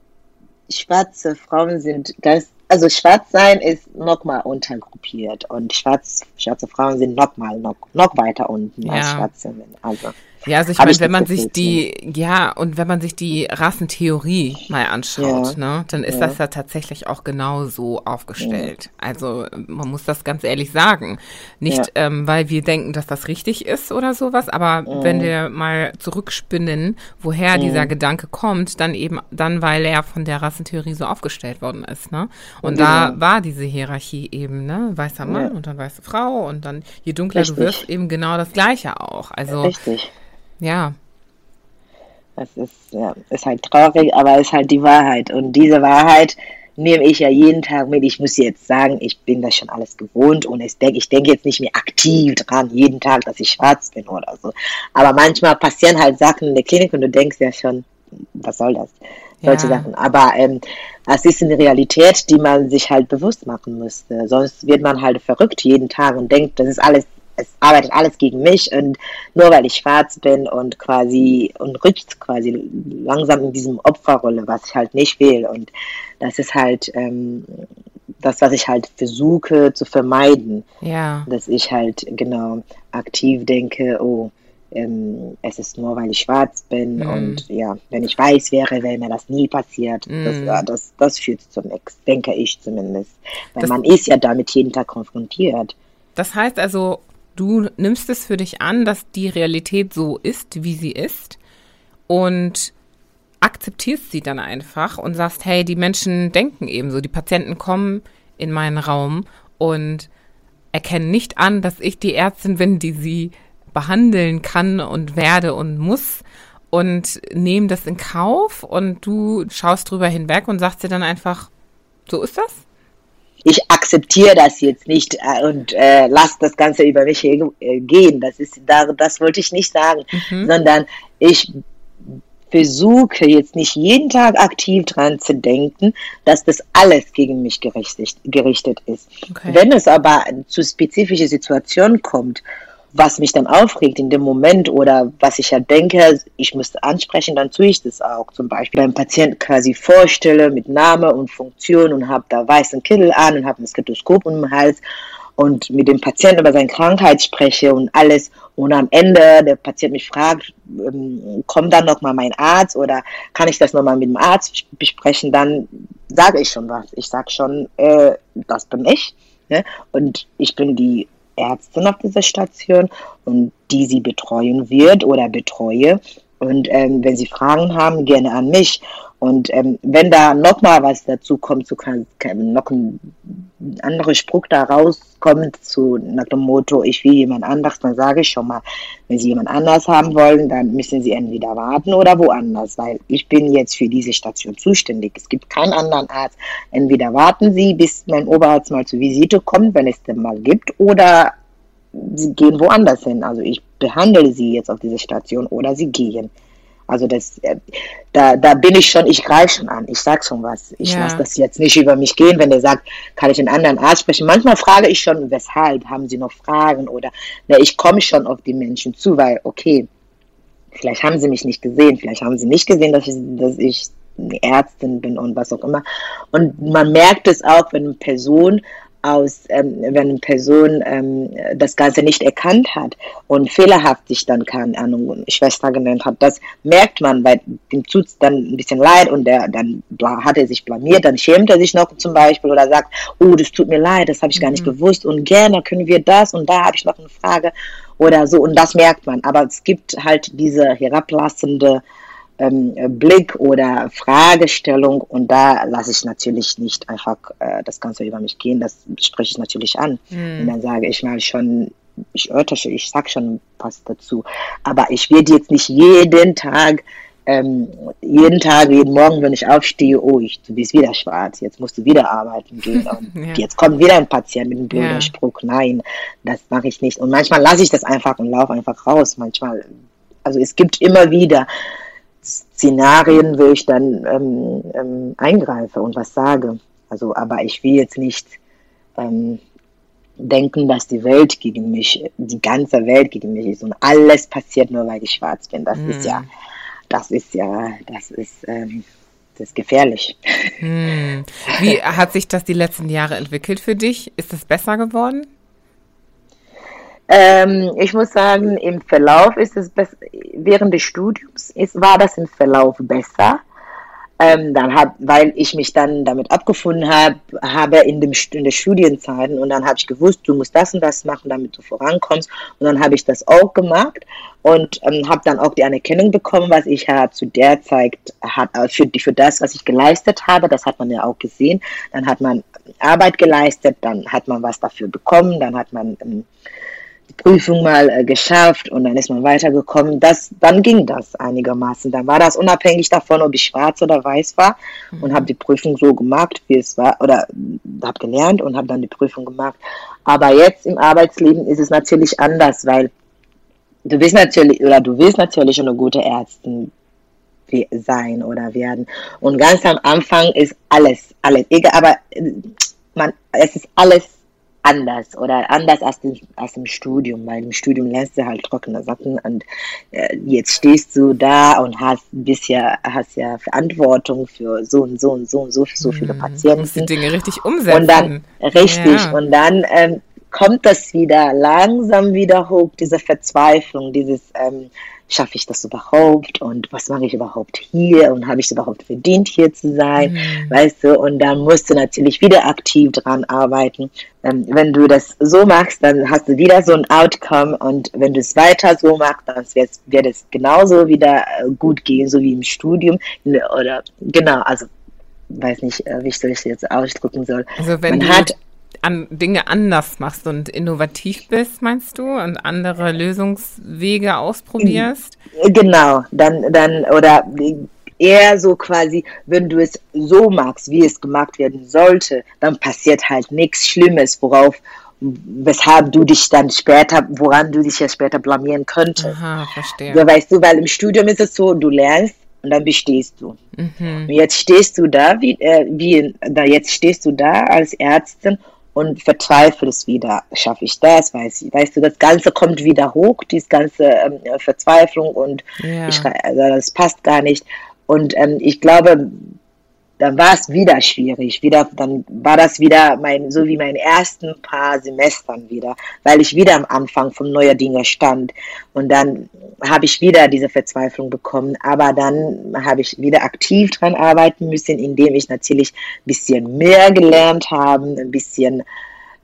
schwarze Frauen sind ganz, also schwarz sein ist nochmal untergruppiert und schwarz, schwarze Frauen sind nochmal noch, noch weiter unten ja. als schwarze Männer. Also. Ja, also ich meine, wenn man sich die, ja, und wenn man sich die Rassentheorie mal anschaut, ja. ne, dann ist ja. das ja tatsächlich auch genau so aufgestellt. Ja. Also man muss das ganz ehrlich sagen. Nicht, ähm, weil wir denken, dass das richtig ist oder sowas, aber wenn wir mal zurückspinnen, woher dieser Gedanke kommt, dann eben, dann, weil er von der Rassentheorie so aufgestellt worden ist, ne? Und da war diese Hierarchie eben, ne, weißer Mann und dann weiße Frau und dann je dunkler richtig. du wirst, eben genau das Gleiche auch. Also. Richtig. Ja. Das ist, ja, ist halt traurig, aber ist halt die Wahrheit. Und diese Wahrheit nehme ich ja jeden Tag mit. Ich muss jetzt sagen, ich bin das schon alles gewohnt und ich denke, ich denke jetzt nicht mehr aktiv dran, jeden Tag, dass ich schwarz bin oder so. Aber manchmal passieren halt Sachen in der Klinik und du denkst ja schon, was soll das? Solche ja. Sachen. Aber ähm, es ist eine Realität, die man sich halt bewusst machen müsste. Sonst wird man halt verrückt jeden Tag und denkt, das ist alles es arbeitet alles gegen mich und nur weil ich schwarz bin und quasi und rutscht quasi langsam in diesem Opferrolle, was ich halt nicht will. Und das ist halt ähm, das, was ich halt versuche zu vermeiden. Ja. Dass ich halt genau aktiv denke, oh, ähm, es ist nur, weil ich schwarz bin mm. und ja, wenn ich weiß wäre, wäre mir das nie passiert. Mm. Das, ja, das, das führt zum Ex, denke ich zumindest. Weil das man ist ja damit jeden Tag konfrontiert. Das heißt also, Du nimmst es für dich an, dass die Realität so ist, wie sie ist und akzeptierst sie dann einfach und sagst, hey, die Menschen denken ebenso, die Patienten kommen in meinen Raum und erkennen nicht an, dass ich die Ärztin bin, die sie behandeln kann und werde und muss und nehmen das in Kauf und du schaust drüber hinweg und sagst dir dann einfach, so ist das? Ich akzeptiere das jetzt nicht äh, und äh, lasse das Ganze über mich äh, gehen. Das ist, da, das wollte ich nicht sagen, mhm. sondern ich versuche jetzt nicht jeden Tag aktiv dran zu denken, dass das alles gegen mich gerichtet, gerichtet ist. Okay. Wenn es aber zu spezifischen Situationen kommt, was mich dann aufregt in dem Moment oder was ich ja denke, ich müsste ansprechen, dann tue ich das auch. Zum Beispiel beim Patienten quasi vorstelle mit Name und Funktion und habe da weißen Kittel an und habe ein Stethoskop um den Hals und mit dem Patienten über seine Krankheit spreche und alles und am Ende der Patient mich fragt, ähm, kommt dann nochmal mein Arzt oder kann ich das nochmal mit dem Arzt besprechen, dann sage ich schon was. Ich sage schon, äh, das bin ich ne? und ich bin die Ärztin auf dieser Station und die sie betreuen wird oder betreue. Und ähm, wenn Sie Fragen haben, gerne an mich. Und ähm, wenn da nochmal was dazu kommt, so kann, kann noch ein anderer Spruch da rauskommt zu nach dem Motto, ich will jemand anders, dann sage ich schon mal, wenn Sie jemand anders haben wollen, dann müssen Sie entweder warten oder woanders, weil ich bin jetzt für diese Station zuständig. Es gibt keinen anderen Arzt. Entweder warten Sie, bis mein Oberarzt mal zur Visite kommt, wenn es denn mal gibt, oder Sie gehen woanders hin. Also ich behandle Sie jetzt auf dieser Station oder Sie gehen. Also das, äh, da, da bin ich schon, ich greife schon an, ich sag schon was. Ich ja. lasse das jetzt nicht über mich gehen, wenn er sagt, kann ich einen anderen Arzt sprechen. Manchmal frage ich schon, weshalb, haben Sie noch Fragen oder ne, ich komme schon auf die Menschen zu, weil, okay, vielleicht haben sie mich nicht gesehen, vielleicht haben sie nicht gesehen, dass ich, dass ich eine Ärztin bin und was auch immer. Und man merkt es auch, wenn eine Person aus, ähm, wenn eine Person ähm, das Ganze nicht erkannt hat und fehlerhaft sich dann, keine Ahnung, Schwester genannt hat, das merkt man, weil dem tut es dann ein bisschen leid und der, dann hat er sich blamiert, dann schämt er sich noch zum Beispiel oder sagt, oh, das tut mir leid, das habe ich gar nicht mhm. gewusst und gerne können wir das und da habe ich noch eine Frage oder so und das merkt man. Aber es gibt halt diese herablassende ähm, Blick oder Fragestellung und da lasse ich natürlich nicht einfach äh, das Ganze über mich gehen, das spreche ich natürlich an. Mhm. Und dann sage ich mal schon, ich örtliche, ich sag schon was dazu, aber ich werde jetzt nicht jeden Tag ähm, jeden Tag, jeden Morgen, wenn ich aufstehe, oh, ich, du bist wieder schwarz, jetzt musst du wieder arbeiten gehen. ja. Jetzt kommt wieder ein Patient mit einem blöden ja. Spruch. Nein, das mache ich nicht. Und manchmal lasse ich das einfach und laufe einfach raus. Manchmal, also es gibt immer wieder Szenarien, wo ich dann ähm, ähm, eingreife und was sage. Also, aber ich will jetzt nicht ähm, denken, dass die Welt gegen mich, die ganze Welt gegen mich ist und alles passiert nur, weil ich schwarz bin. Das mm. ist ja, das ist ja, das ist, ähm, das ist gefährlich. Hm. Wie hat sich das die letzten Jahre entwickelt für dich? Ist es besser geworden? Ähm, ich muss sagen, im Verlauf ist es während des Studiums ist, war das im Verlauf besser. Ähm, dann hab, weil ich mich dann damit abgefunden habe, habe in, in der Studienzeiten und dann habe ich gewusst, du musst das und das machen, damit du vorankommst und dann habe ich das auch gemacht und ähm, habe dann auch die Anerkennung bekommen, was ich ja zu der Zeit hat, äh, für, für das, was ich geleistet habe, das hat man ja auch gesehen, dann hat man Arbeit geleistet, dann hat man was dafür bekommen, dann hat man ähm, Prüfung mal äh, geschafft und dann ist man weitergekommen. Das, dann ging das einigermaßen. Dann war das unabhängig davon, ob ich schwarz oder weiß war mhm. und habe die Prüfung so gemacht, wie es war, oder habe gelernt und habe dann die Prüfung gemacht. Aber jetzt im Arbeitsleben ist es natürlich anders, weil du bist natürlich oder du willst natürlich eine gute Ärztin sein oder werden. Und ganz am Anfang ist alles, alles, egal, aber äh, man, es ist alles anders oder anders als, den, als im Studium, weil im Studium lernst du halt trockene Sachen und äh, jetzt stehst du da und hast bisher hast ja Verantwortung für so und so und so und so, so viele Patienten. Du musst die Dinge richtig umsetzen. Und dann, richtig, ja. und dann ähm, kommt das wieder langsam wieder hoch, diese Verzweiflung, dieses ähm, schaffe ich das überhaupt und was mache ich überhaupt hier und habe ich es überhaupt verdient, hier zu sein, mhm. weißt du, und dann musst du natürlich wieder aktiv dran arbeiten. Ähm, wenn du das so machst, dann hast du wieder so ein Outcome und wenn du es weiter so machst, dann wird es genauso wieder äh, gut gehen, so wie im Studium oder genau, also weiß nicht, äh, wie ich das jetzt ausdrücken soll. Also wenn Man hat an Dinge anders machst und innovativ bist, meinst du, und andere Lösungswege ausprobierst? Genau, dann, dann, oder eher so quasi, wenn du es so magst, wie es gemacht werden sollte, dann passiert halt nichts Schlimmes, worauf weshalb du dich dann später, woran du dich ja später blamieren könntest. Aha, verstehe. So, weißt du, weil im Studium ist es so, du lernst und dann bestehst du. Mhm. Und jetzt stehst du da, wie, äh, wie, da, jetzt stehst du da als Ärztin und verzweifelst wieder, schaffe ich das, weiß ich, weißt du, das Ganze kommt wieder hoch, diese ganze ähm, Verzweiflung und ja. ich, also das passt gar nicht. Und ähm, ich glaube, dann war es wieder schwierig. Wieder, dann war das wieder mein, so wie meine ersten paar Semestern wieder, weil ich wieder am Anfang von neuer Dinge stand. Und dann habe ich wieder diese Verzweiflung bekommen. Aber dann habe ich wieder aktiv dran arbeiten müssen, indem ich natürlich ein bisschen mehr gelernt habe, ein bisschen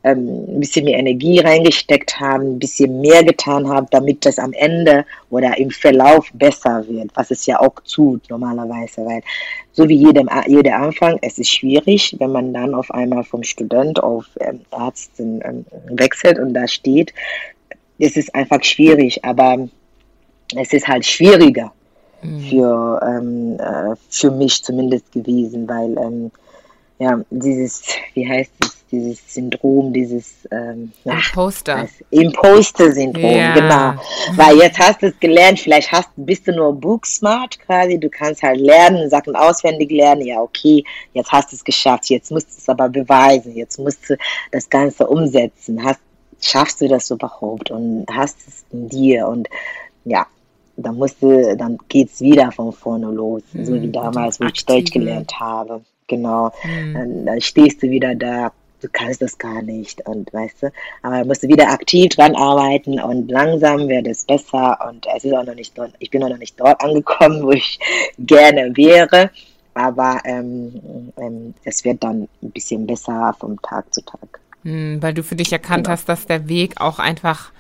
ähm, ein bisschen mehr Energie reingesteckt haben, ein bisschen mehr getan haben, damit das am Ende oder im Verlauf besser wird, was es ja auch tut normalerweise, weil so wie jedem, jeder Anfang, es ist schwierig, wenn man dann auf einmal vom Student auf ähm, Ärztin ähm, wechselt und da steht, es ist einfach schwierig, aber es ist halt schwieriger mhm. für, ähm, äh, für mich zumindest gewesen, weil ähm, ja, dieses, wie heißt es, dieses Syndrom, dieses ähm, Imposter. Imposter-Syndrom, ja. genau. Weil jetzt hast du es gelernt, vielleicht hast, bist du nur booksmart quasi, du kannst halt lernen, Sachen auswendig lernen, ja okay, jetzt hast du es geschafft, jetzt musst du es aber beweisen, jetzt musst du das Ganze umsetzen, hast, schaffst du das überhaupt und hast es in dir und ja, dann musst du, dann geht's wieder von vorne los, mhm. so wie mhm. damals, wo ich Deutsch gelernt habe. Genau. Mhm. Dann, dann stehst du wieder da, du kannst das gar nicht und weißt du, aber musst du wieder aktiv dran arbeiten und langsam wird es besser und es ist auch noch nicht dort, ich bin auch noch nicht dort angekommen, wo ich gerne wäre, aber ähm, ähm, es wird dann ein bisschen besser vom Tag zu Tag. Hm, weil du für dich erkannt genau. hast, dass der Weg auch einfach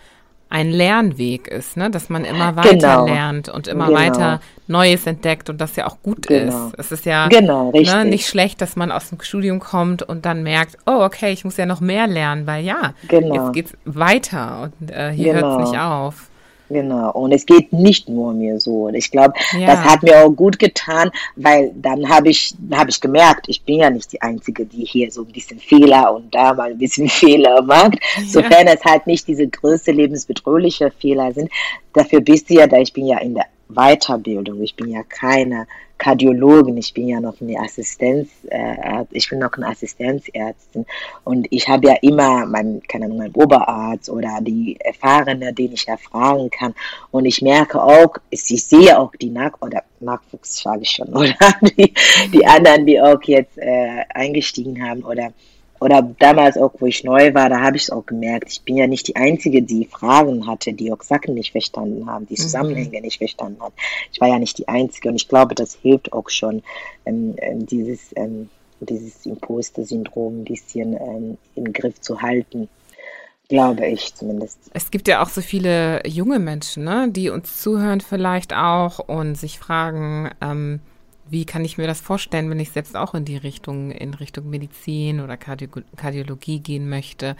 ein Lernweg ist, ne? dass man immer weiter genau. lernt und immer genau. weiter Neues entdeckt und das ja auch gut genau. ist. Es ist ja genau, ne, nicht schlecht, dass man aus dem Studium kommt und dann merkt, oh, okay, ich muss ja noch mehr lernen, weil ja, genau. jetzt geht's weiter und äh, hier hört es nicht auf. Genau, und es geht nicht nur mir so. Und ich glaube, ja. das hat mir auch gut getan, weil dann habe ich, hab ich gemerkt, ich bin ja nicht die Einzige, die hier so ein bisschen Fehler und da mal ein bisschen Fehler macht. Ja. Sofern es halt nicht diese größte lebensbedrohliche Fehler sind. Dafür bist du ja da, ich bin ja in der Weiterbildung. Ich bin ja keine Kardiologin, ich bin ja noch eine Assistenz, äh, ich bin noch eine Assistenzärztin. Und ich habe ja immer meinen, keine Ahnung, meinen Oberarzt oder die Erfahrene, den ich ja fragen kann. Und ich merke auch, ich sehe auch die Nach- oder Nachwuchs, sage ich schon, oder? Die, die anderen, die auch jetzt äh, eingestiegen haben oder oder damals auch, wo ich neu war, da habe ich es auch gemerkt. Ich bin ja nicht die Einzige, die Fragen hatte, die auch Sachen nicht verstanden haben, die mhm. Zusammenhänge mhm. nicht verstanden hat. Ich war ja nicht die Einzige und ich glaube, das hilft auch schon, ähm, ähm, dieses, ähm, dieses Imposter-Syndrom ein bisschen ähm, im Griff zu halten. Glaube ich zumindest. Es gibt ja auch so viele junge Menschen, ne, die uns zuhören vielleicht auch und sich fragen, ähm, wie kann ich mir das vorstellen, wenn ich selbst auch in die Richtung, in Richtung Medizin oder Kardio Kardiologie gehen möchte?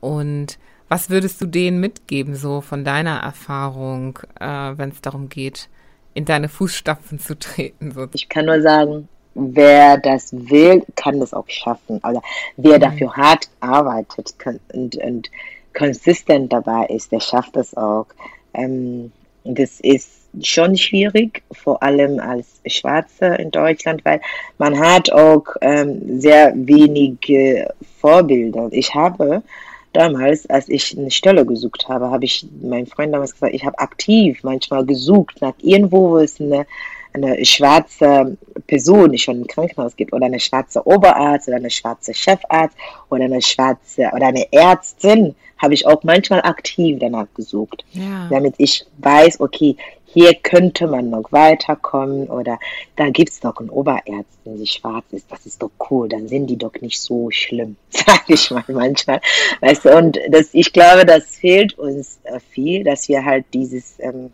Und was würdest du denen mitgeben, so von deiner Erfahrung, äh, wenn es darum geht, in deine Fußstapfen zu treten? So? Ich kann nur sagen, wer das will, kann das auch schaffen. Also wer mhm. dafür hart arbeitet und, und konsistent dabei ist, der schafft das auch. Ähm, das ist schon schwierig, vor allem als Schwarze in Deutschland, weil man hat auch ähm, sehr wenige Vorbilder. Ich habe damals, als ich eine Stelle gesucht habe, habe ich meinen Freund damals gesagt, ich habe aktiv manchmal gesucht nach irgendwo, wo es eine, eine schwarze Person, die schon im Krankenhaus gibt, oder eine schwarze Oberarzt oder eine schwarze Chefarzt oder eine schwarze oder eine Ärztin, habe ich auch manchmal aktiv danach gesucht, ja. damit ich weiß, okay, hier könnte man noch weiterkommen oder da gibt es doch einen Oberärztin, die schwarz ist, das ist doch cool, dann sind die doch nicht so schlimm, sage ich mal manchmal. Weißt du, und das, ich glaube, das fehlt uns äh, viel, dass wir halt dieses ähm,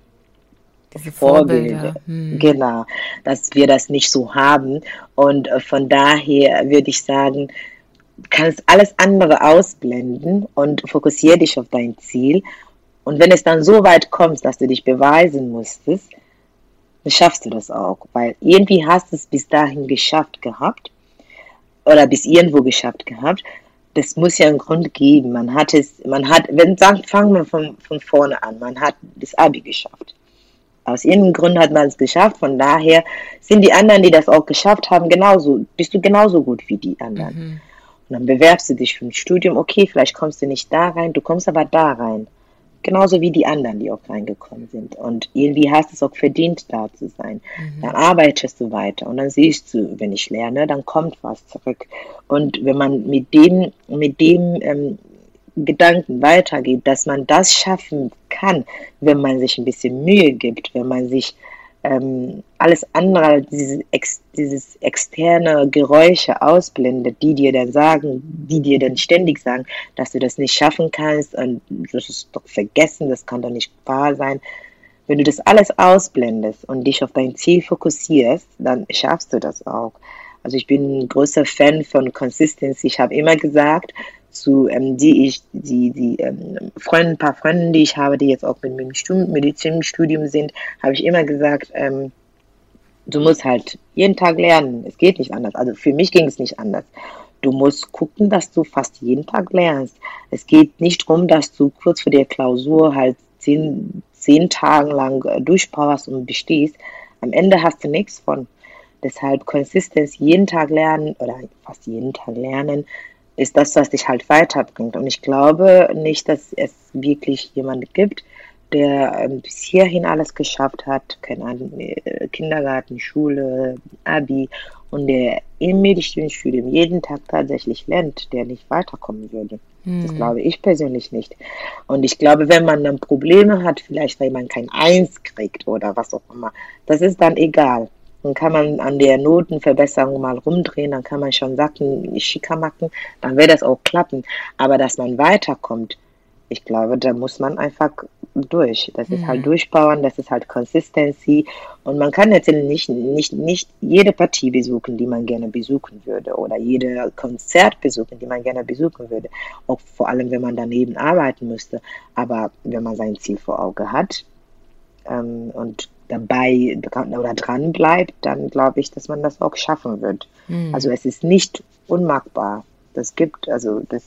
diese Vorbilder, hm. genau, dass wir das nicht so haben. Und äh, von daher würde ich sagen, kannst alles andere ausblenden und fokussiere dich auf dein Ziel und wenn es dann so weit kommt, dass du dich beweisen musstest, dann schaffst du das auch. Weil irgendwie hast du es bis dahin geschafft gehabt oder bis irgendwo geschafft gehabt. Das muss ja einen Grund geben. Man hat es, man hat, wenn sagen, fangen wir von, von vorne an, man hat das Abi geschafft. Aus irgendeinem Grund hat man es geschafft. Von daher sind die anderen, die das auch geschafft haben, genauso, bist du genauso gut wie die anderen. Mhm. Und dann bewerbst du dich für ein Studium. Okay, vielleicht kommst du nicht da rein, du kommst aber da rein. Genauso wie die anderen, die auch reingekommen sind. Und irgendwie hast du es auch verdient, da zu sein. Mhm. Dann arbeitest du weiter und dann siehst du, wenn ich lerne, dann kommt was zurück. Und wenn man mit dem, mit dem ähm, Gedanken weitergeht, dass man das schaffen kann, wenn man sich ein bisschen Mühe gibt, wenn man sich ähm, alles andere, dieses, ex, dieses externe Geräusche ausblendet, die dir dann sagen, die dir dann ständig sagen, dass du das nicht schaffen kannst und das ist doch vergessen, das kann doch nicht wahr sein. Wenn du das alles ausblendest und dich auf dein Ziel fokussierst, dann schaffst du das auch. Also ich bin ein großer Fan von Consistency. Ich habe immer gesagt, zu, ähm, die ich, die, die ähm, Freunde, ein paar Freunde, die ich habe, die jetzt auch mit dem Medizinstudium sind, habe ich immer gesagt, ähm, du musst halt jeden Tag lernen. Es geht nicht anders. Also für mich ging es nicht anders. Du musst gucken, dass du fast jeden Tag lernst. Es geht nicht darum, dass du kurz vor der Klausur halt zehn, zehn Tage lang äh, durchpowerst und bestehst. Am Ende hast du nichts von. Deshalb Consistenz jeden Tag lernen oder fast jeden Tag lernen, ist das, was dich halt weiterbringt. Und ich glaube nicht, dass es wirklich jemanden gibt, der ähm, bis hierhin alles geschafft hat, keine Ahnung, äh, Kindergarten, Schule, Abi und der im Medizinstudium jeden Tag tatsächlich lernt, der nicht weiterkommen würde. Hm. Das glaube ich persönlich nicht. Und ich glaube, wenn man dann Probleme hat, vielleicht weil man kein Eins kriegt oder was auch immer, das ist dann egal. Dann kann man an der Notenverbesserung mal rumdrehen, dann kann man schon Sachen schicker machen, dann wird das auch klappen. Aber dass man weiterkommt, ich glaube, da muss man einfach durch. Das ist halt mhm. durchbauen, das ist halt Consistency. Und man kann jetzt nicht, nicht, nicht jede Partie besuchen, die man gerne besuchen würde oder jede Konzert besuchen, die man gerne besuchen würde. Auch vor allem, wenn man daneben arbeiten müsste. Aber wenn man sein Ziel vor Auge hat ähm, und dabei oder dran bleibt, dann glaube ich, dass man das auch schaffen wird. Mhm. Also es ist nicht unmachbar. Das gibt, also das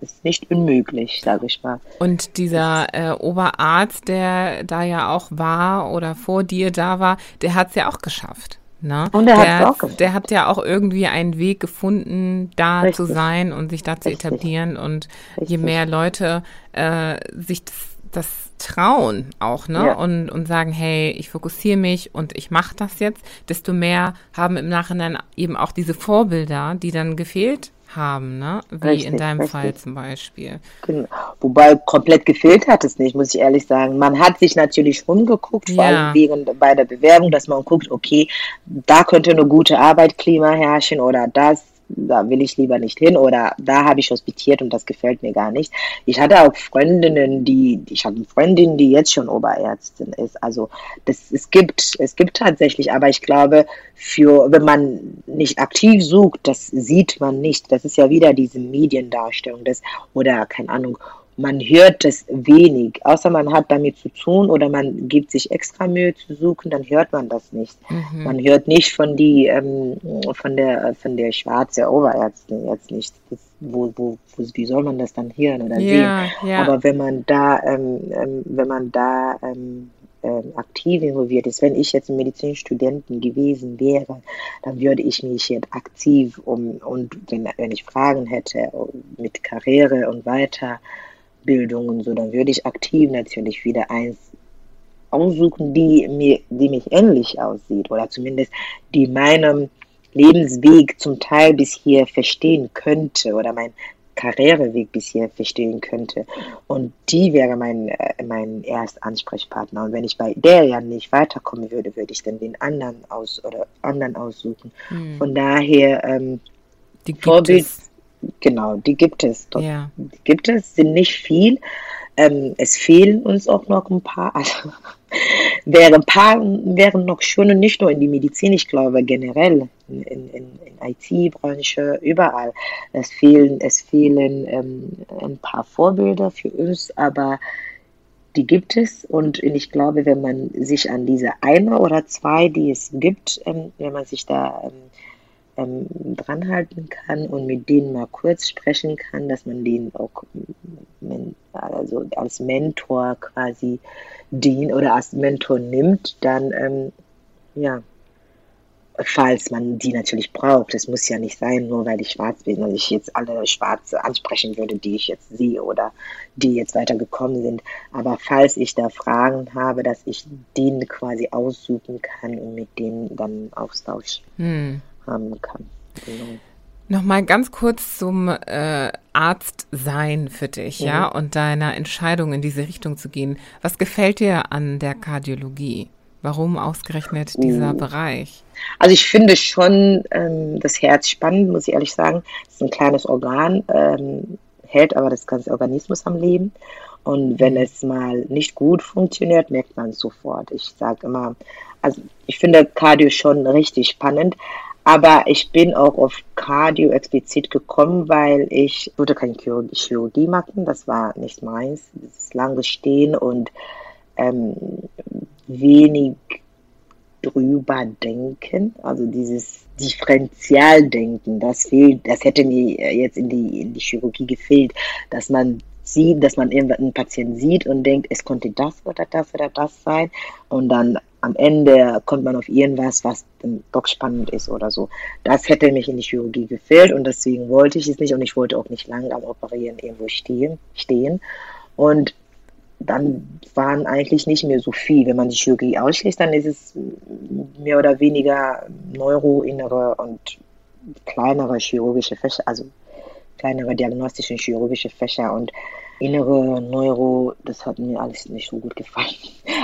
ist nicht unmöglich, sage ich mal. Und dieser äh, Oberarzt, der da ja auch war oder vor dir da war, der hat es ja auch geschafft. Ne? Und der, der hat auch geschafft. Der hat ja auch irgendwie einen Weg gefunden, da Richtig. zu sein und sich da zu Richtig. etablieren. Und Richtig. je mehr Leute äh, sich das, das trauen auch, ne? Ja. Und, und sagen, hey, ich fokussiere mich und ich mache das jetzt, desto mehr haben im Nachhinein eben auch diese Vorbilder, die dann gefehlt haben, ne? Wie richtig, in deinem richtig. Fall zum Beispiel. Genau. Wobei komplett gefehlt hat es nicht, muss ich ehrlich sagen. Man hat sich natürlich rumgeguckt, vor ja. allem während bei der Bewerbung, dass man guckt, okay, da könnte eine gute Arbeitsklima herrschen oder das da will ich lieber nicht hin oder da habe ich hospitiert und das gefällt mir gar nicht. Ich hatte auch Freundinnen, die, ich habe eine Freundin, die jetzt schon Oberärztin ist. Also das, es gibt, es gibt tatsächlich, aber ich glaube, für, wenn man nicht aktiv sucht, das sieht man nicht. Das ist ja wieder diese Mediendarstellung, das, oder keine Ahnung, man hört es wenig, außer man hat damit zu tun oder man gibt sich extra Mühe zu suchen, dann hört man das nicht. Mhm. Man hört nicht von die ähm, von der von der schwarze Oberärztin jetzt nicht. Das, wo, wo, wo, wie soll man das dann hören oder ja, sehen? Ja. Aber wenn man da ähm, ähm, wenn man da ähm, ähm, aktiv involviert ist. Wenn ich jetzt ein Medizinstudenten gewesen wäre, dann würde ich mich jetzt aktiv um und wenn, wenn ich Fragen hätte mit Karriere und weiter Bildung und so, dann würde ich aktiv natürlich wieder eins aussuchen, die mir, die mich ähnlich aussieht oder zumindest die meinem Lebensweg zum Teil bis hier verstehen könnte oder mein Karriereweg bis hier verstehen könnte. Und die wäre mein, äh, mein Erstansprechpartner. Und wenn ich bei der ja nicht weiterkommen würde, würde ich dann den anderen aus oder anderen aussuchen. Hm. Von daher ähm, die Vorbild, es. Genau, die gibt es. Dort. Ja. Die gibt es, sind nicht viel. Ähm, es fehlen uns auch noch ein paar. Also, wäre ein paar wären noch schon und nicht nur in die Medizin, ich glaube generell in, in, in IT-Branche, überall. Es fehlen, es fehlen ähm, ein paar Vorbilder für uns, aber die gibt es und ich glaube, wenn man sich an diese eine oder zwei, die es gibt, ähm, wenn man sich da ähm, ähm, dranhalten kann und mit denen mal kurz sprechen kann, dass man denen auch also als Mentor quasi dient oder als Mentor nimmt, dann ähm, ja, falls man die natürlich braucht. Es muss ja nicht sein, nur weil ich schwarz bin, dass ich jetzt alle Schwarze ansprechen würde, die ich jetzt sehe oder die jetzt weitergekommen sind. Aber falls ich da Fragen habe, dass ich denen quasi aussuchen kann und mit denen dann Austausch hm. Haben kann. Genau. Nochmal ganz kurz zum äh, Arzt sein für dich, mhm. ja, und deiner Entscheidung in diese Richtung zu gehen. Was gefällt dir an der Kardiologie? Warum ausgerechnet dieser uh. Bereich? Also ich finde schon ähm, das Herz spannend, muss ich ehrlich sagen. Es ist ein kleines Organ, ähm, hält aber das ganze Organismus am Leben. Und wenn mhm. es mal nicht gut funktioniert, merkt man es sofort. Ich sage immer, also ich finde Cardio schon richtig spannend, aber ich bin auch auf Cardio explizit gekommen, weil ich wollte keine Chirurgie machen. Das war nicht meins. Das ist lange stehen und ähm, wenig drüber denken, also dieses Differentialdenken, das fehlt, das hätte mir jetzt in die, in die Chirurgie gefehlt, dass man sieht, dass man einen Patienten sieht und denkt, es konnte das oder das oder das sein und dann am Ende kommt man auf irgendwas, was doch spannend ist oder so. Das hätte mich in die Chirurgie gefehlt und deswegen wollte ich es nicht und ich wollte auch nicht lange am Operieren irgendwo stehen. stehen. Und dann waren eigentlich nicht mehr so viel. Wenn man die Chirurgie ausschließt, dann ist es mehr oder weniger neuroinnere und kleinere chirurgische Fächer, also kleinere diagnostische chirurgische Fächer und innere Neuro, das hat mir alles nicht so gut gefallen.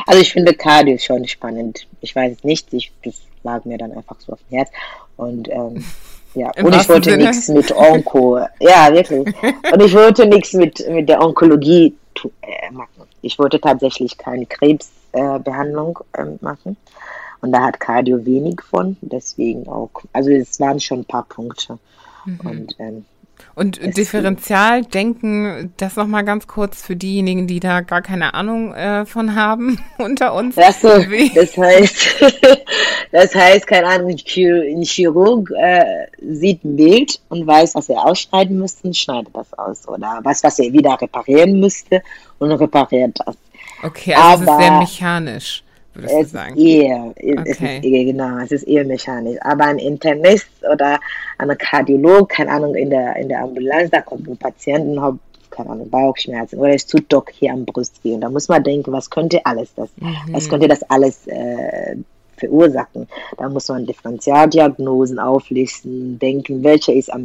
Also ich finde Cardio schon spannend. Ich weiß es nicht, ich, das lag mir dann einfach so auf dem Herz und ähm, ja, Im und ich wollte nichts mit Onko. Ja, wirklich. Und ich wollte nichts mit, mit der Onkologie äh, machen. Ich wollte tatsächlich keine Krebsbehandlung äh, äh, machen. Und da hat Cardio wenig von, deswegen auch. Also es waren schon ein paar Punkte. Mhm. Und ähm, und Differentialdenken, das nochmal ganz kurz für diejenigen, die da gar keine Ahnung äh, von haben unter uns. Achso, das heißt, das heißt, keine Ahnung, ein Chirurg äh, sieht ein Bild und weiß, was er ausschneiden müsste und schneidet das aus. Oder was, was er wieder reparieren müsste und repariert das. Okay, also Aber, es ist sehr mechanisch würdest es du sagen? Eher, okay. es ist eher, genau, es ist eher mechanisch. Aber ein Internist oder ein Kardiolog, keine Ahnung, in der, in der Ambulanz, da kommt ein Patient und hat, keine Ahnung, Bauchschmerzen oder es tut doch hier am Brust weh. Und da muss man denken, was könnte alles das, mhm. was könnte das alles äh, verursachen. Da muss man Differentialdiagnosen auflisten, denken, welche ist am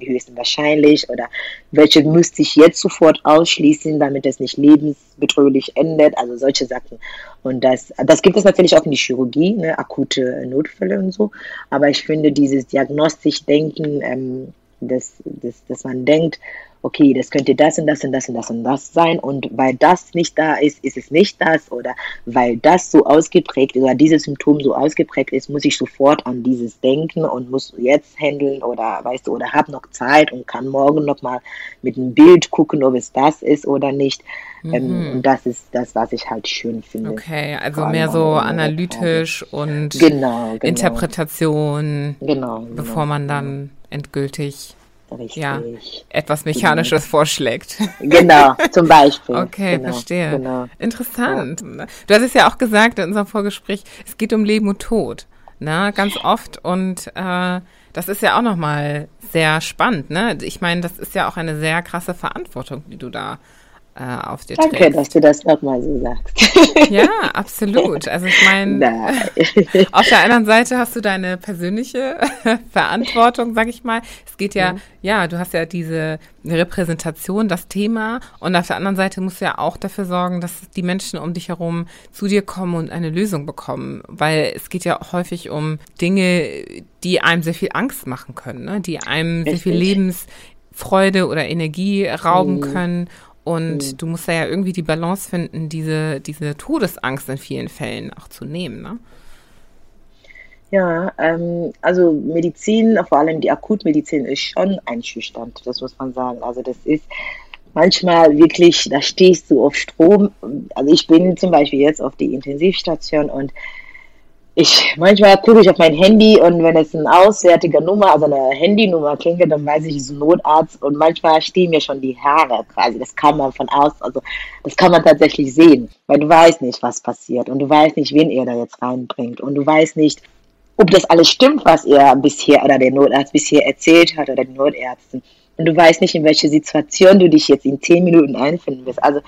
höchsten wahrscheinlich oder welche müsste ich jetzt sofort ausschließen, damit es nicht lebensbedrohlich endet, also solche Sachen. Und das, das gibt es natürlich auch in die Chirurgie, ne, akute Notfälle und so. Aber ich finde dieses diagnostisch Denken, ähm, dass, dass, dass man denkt, okay, das könnte das und das und das und das und das sein und weil das nicht da ist, ist es nicht das oder weil das so ausgeprägt oder dieses Symptom so ausgeprägt ist, muss ich sofort an dieses denken und muss jetzt handeln oder weißt du, oder habe noch Zeit und kann morgen nochmal mit einem Bild gucken, ob es das ist oder nicht. Ähm, mhm. und das ist das, was ich halt schön finde. Okay, also mehr so analytisch und genau, genau. Interpretation, genau, genau, bevor man dann endgültig Richtig. Ja, etwas Mechanisches genau. vorschlägt. Genau, zum Beispiel. Okay, genau, verstehe. Genau. Interessant. Ja. Du hast es ja auch gesagt in unserem Vorgespräch, es geht um Leben und Tod. Na, ganz oft. Und äh, das ist ja auch nochmal sehr spannend. Ne? Ich meine, das ist ja auch eine sehr krasse Verantwortung, die du da äh, auf dir Danke, trägst. dass du das nochmal so sagst. Ja, absolut. Also ich meine, auf der anderen Seite hast du deine persönliche Verantwortung, sag ich mal. Es geht ja, ja, ja, du hast ja diese Repräsentation, das Thema und auf der anderen Seite musst du ja auch dafür sorgen, dass die Menschen um dich herum zu dir kommen und eine Lösung bekommen, weil es geht ja häufig um Dinge, die einem sehr viel Angst machen können, ne? die einem Richtig. sehr viel Lebensfreude oder Energie rauben mhm. können und mhm. du musst da ja irgendwie die Balance finden, diese, diese Todesangst in vielen Fällen auch zu nehmen, ne? Ja, ähm, also Medizin, vor allem die Akutmedizin, ist schon einschüchternd, das muss man sagen. Also das ist, manchmal wirklich, da stehst du auf Strom. Also ich bin zum Beispiel jetzt auf die Intensivstation und ich manchmal gucke ich auf mein Handy und wenn es eine auswärtige Nummer, also eine Handynummer klingt, dann weiß ich, es ist ein Notarzt und manchmal stehen mir schon die Haare quasi. Das kann man von aus, also das kann man tatsächlich sehen, weil du weißt nicht, was passiert und du weißt nicht, wen er da jetzt reinbringt und du weißt nicht, ob das alles stimmt, was er bisher oder der Notarzt bisher erzählt hat oder die Notärzte. Und du weißt nicht, in welche Situation du dich jetzt in zehn Minuten einfinden wirst. Also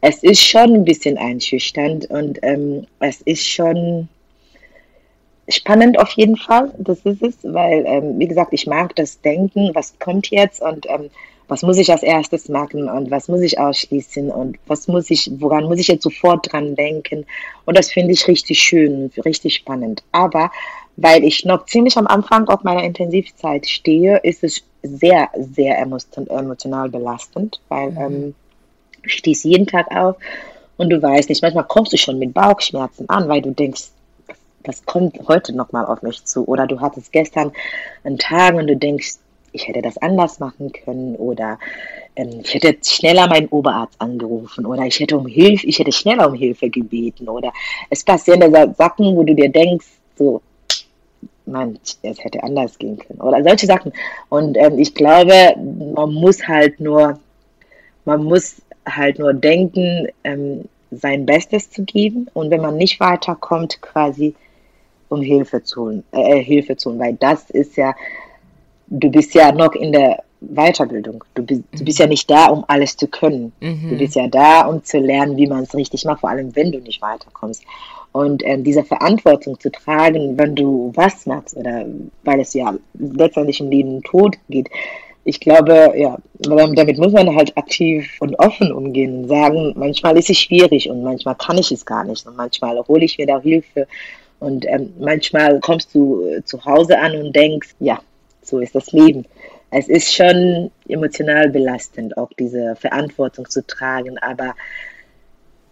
es ist schon ein bisschen einschüchternd und ähm, es ist schon spannend auf jeden Fall, das ist es, weil, ähm, wie gesagt, ich mag das Denken, was kommt jetzt und ähm, was muss ich als erstes machen und was muss ich ausschließen und was muss ich, woran muss ich jetzt sofort dran denken. Und das finde ich richtig schön, richtig spannend. Aber weil ich noch ziemlich am Anfang auf meiner Intensivzeit stehe, ist es sehr, sehr emotional belastend, weil mhm. ähm, du stehst jeden Tag auf und du weißt nicht, manchmal kommst du schon mit Bauchschmerzen an, weil du denkst, was kommt heute nochmal auf mich zu? Oder du hattest gestern einen Tag und du denkst, ich hätte das anders machen können. Oder ähm, ich hätte schneller meinen Oberarzt angerufen. Oder ich hätte um Hilfe, ich hätte schneller um Hilfe gebeten. Oder es passieren da Sachen, wo du dir denkst, so, man, es hätte anders gehen können. Oder solche Sachen. Und ähm, ich glaube, man muss halt nur, man muss halt nur denken, ähm, sein Bestes zu geben. Und wenn man nicht weiterkommt, quasi um Hilfe zu holen, äh, Hilfe zu holen, weil das ist ja, du bist ja noch in der Weiterbildung. Du bist, du bist ja nicht da, um alles zu können. Mhm. Du bist ja da, um zu lernen, wie man es richtig macht, vor allem wenn du nicht weiterkommst. Und ähm, diese Verantwortung zu tragen, wenn du was machst, oder weil es ja letztendlich um Leben und Tod geht, ich glaube, ja, damit muss man halt aktiv und offen umgehen und sagen, manchmal ist es schwierig und manchmal kann ich es gar nicht und manchmal hole ich mir da Hilfe und ähm, manchmal kommst du äh, zu Hause an und denkst, ja, so ist das Leben. Es ist schon emotional belastend, auch diese Verantwortung zu tragen, aber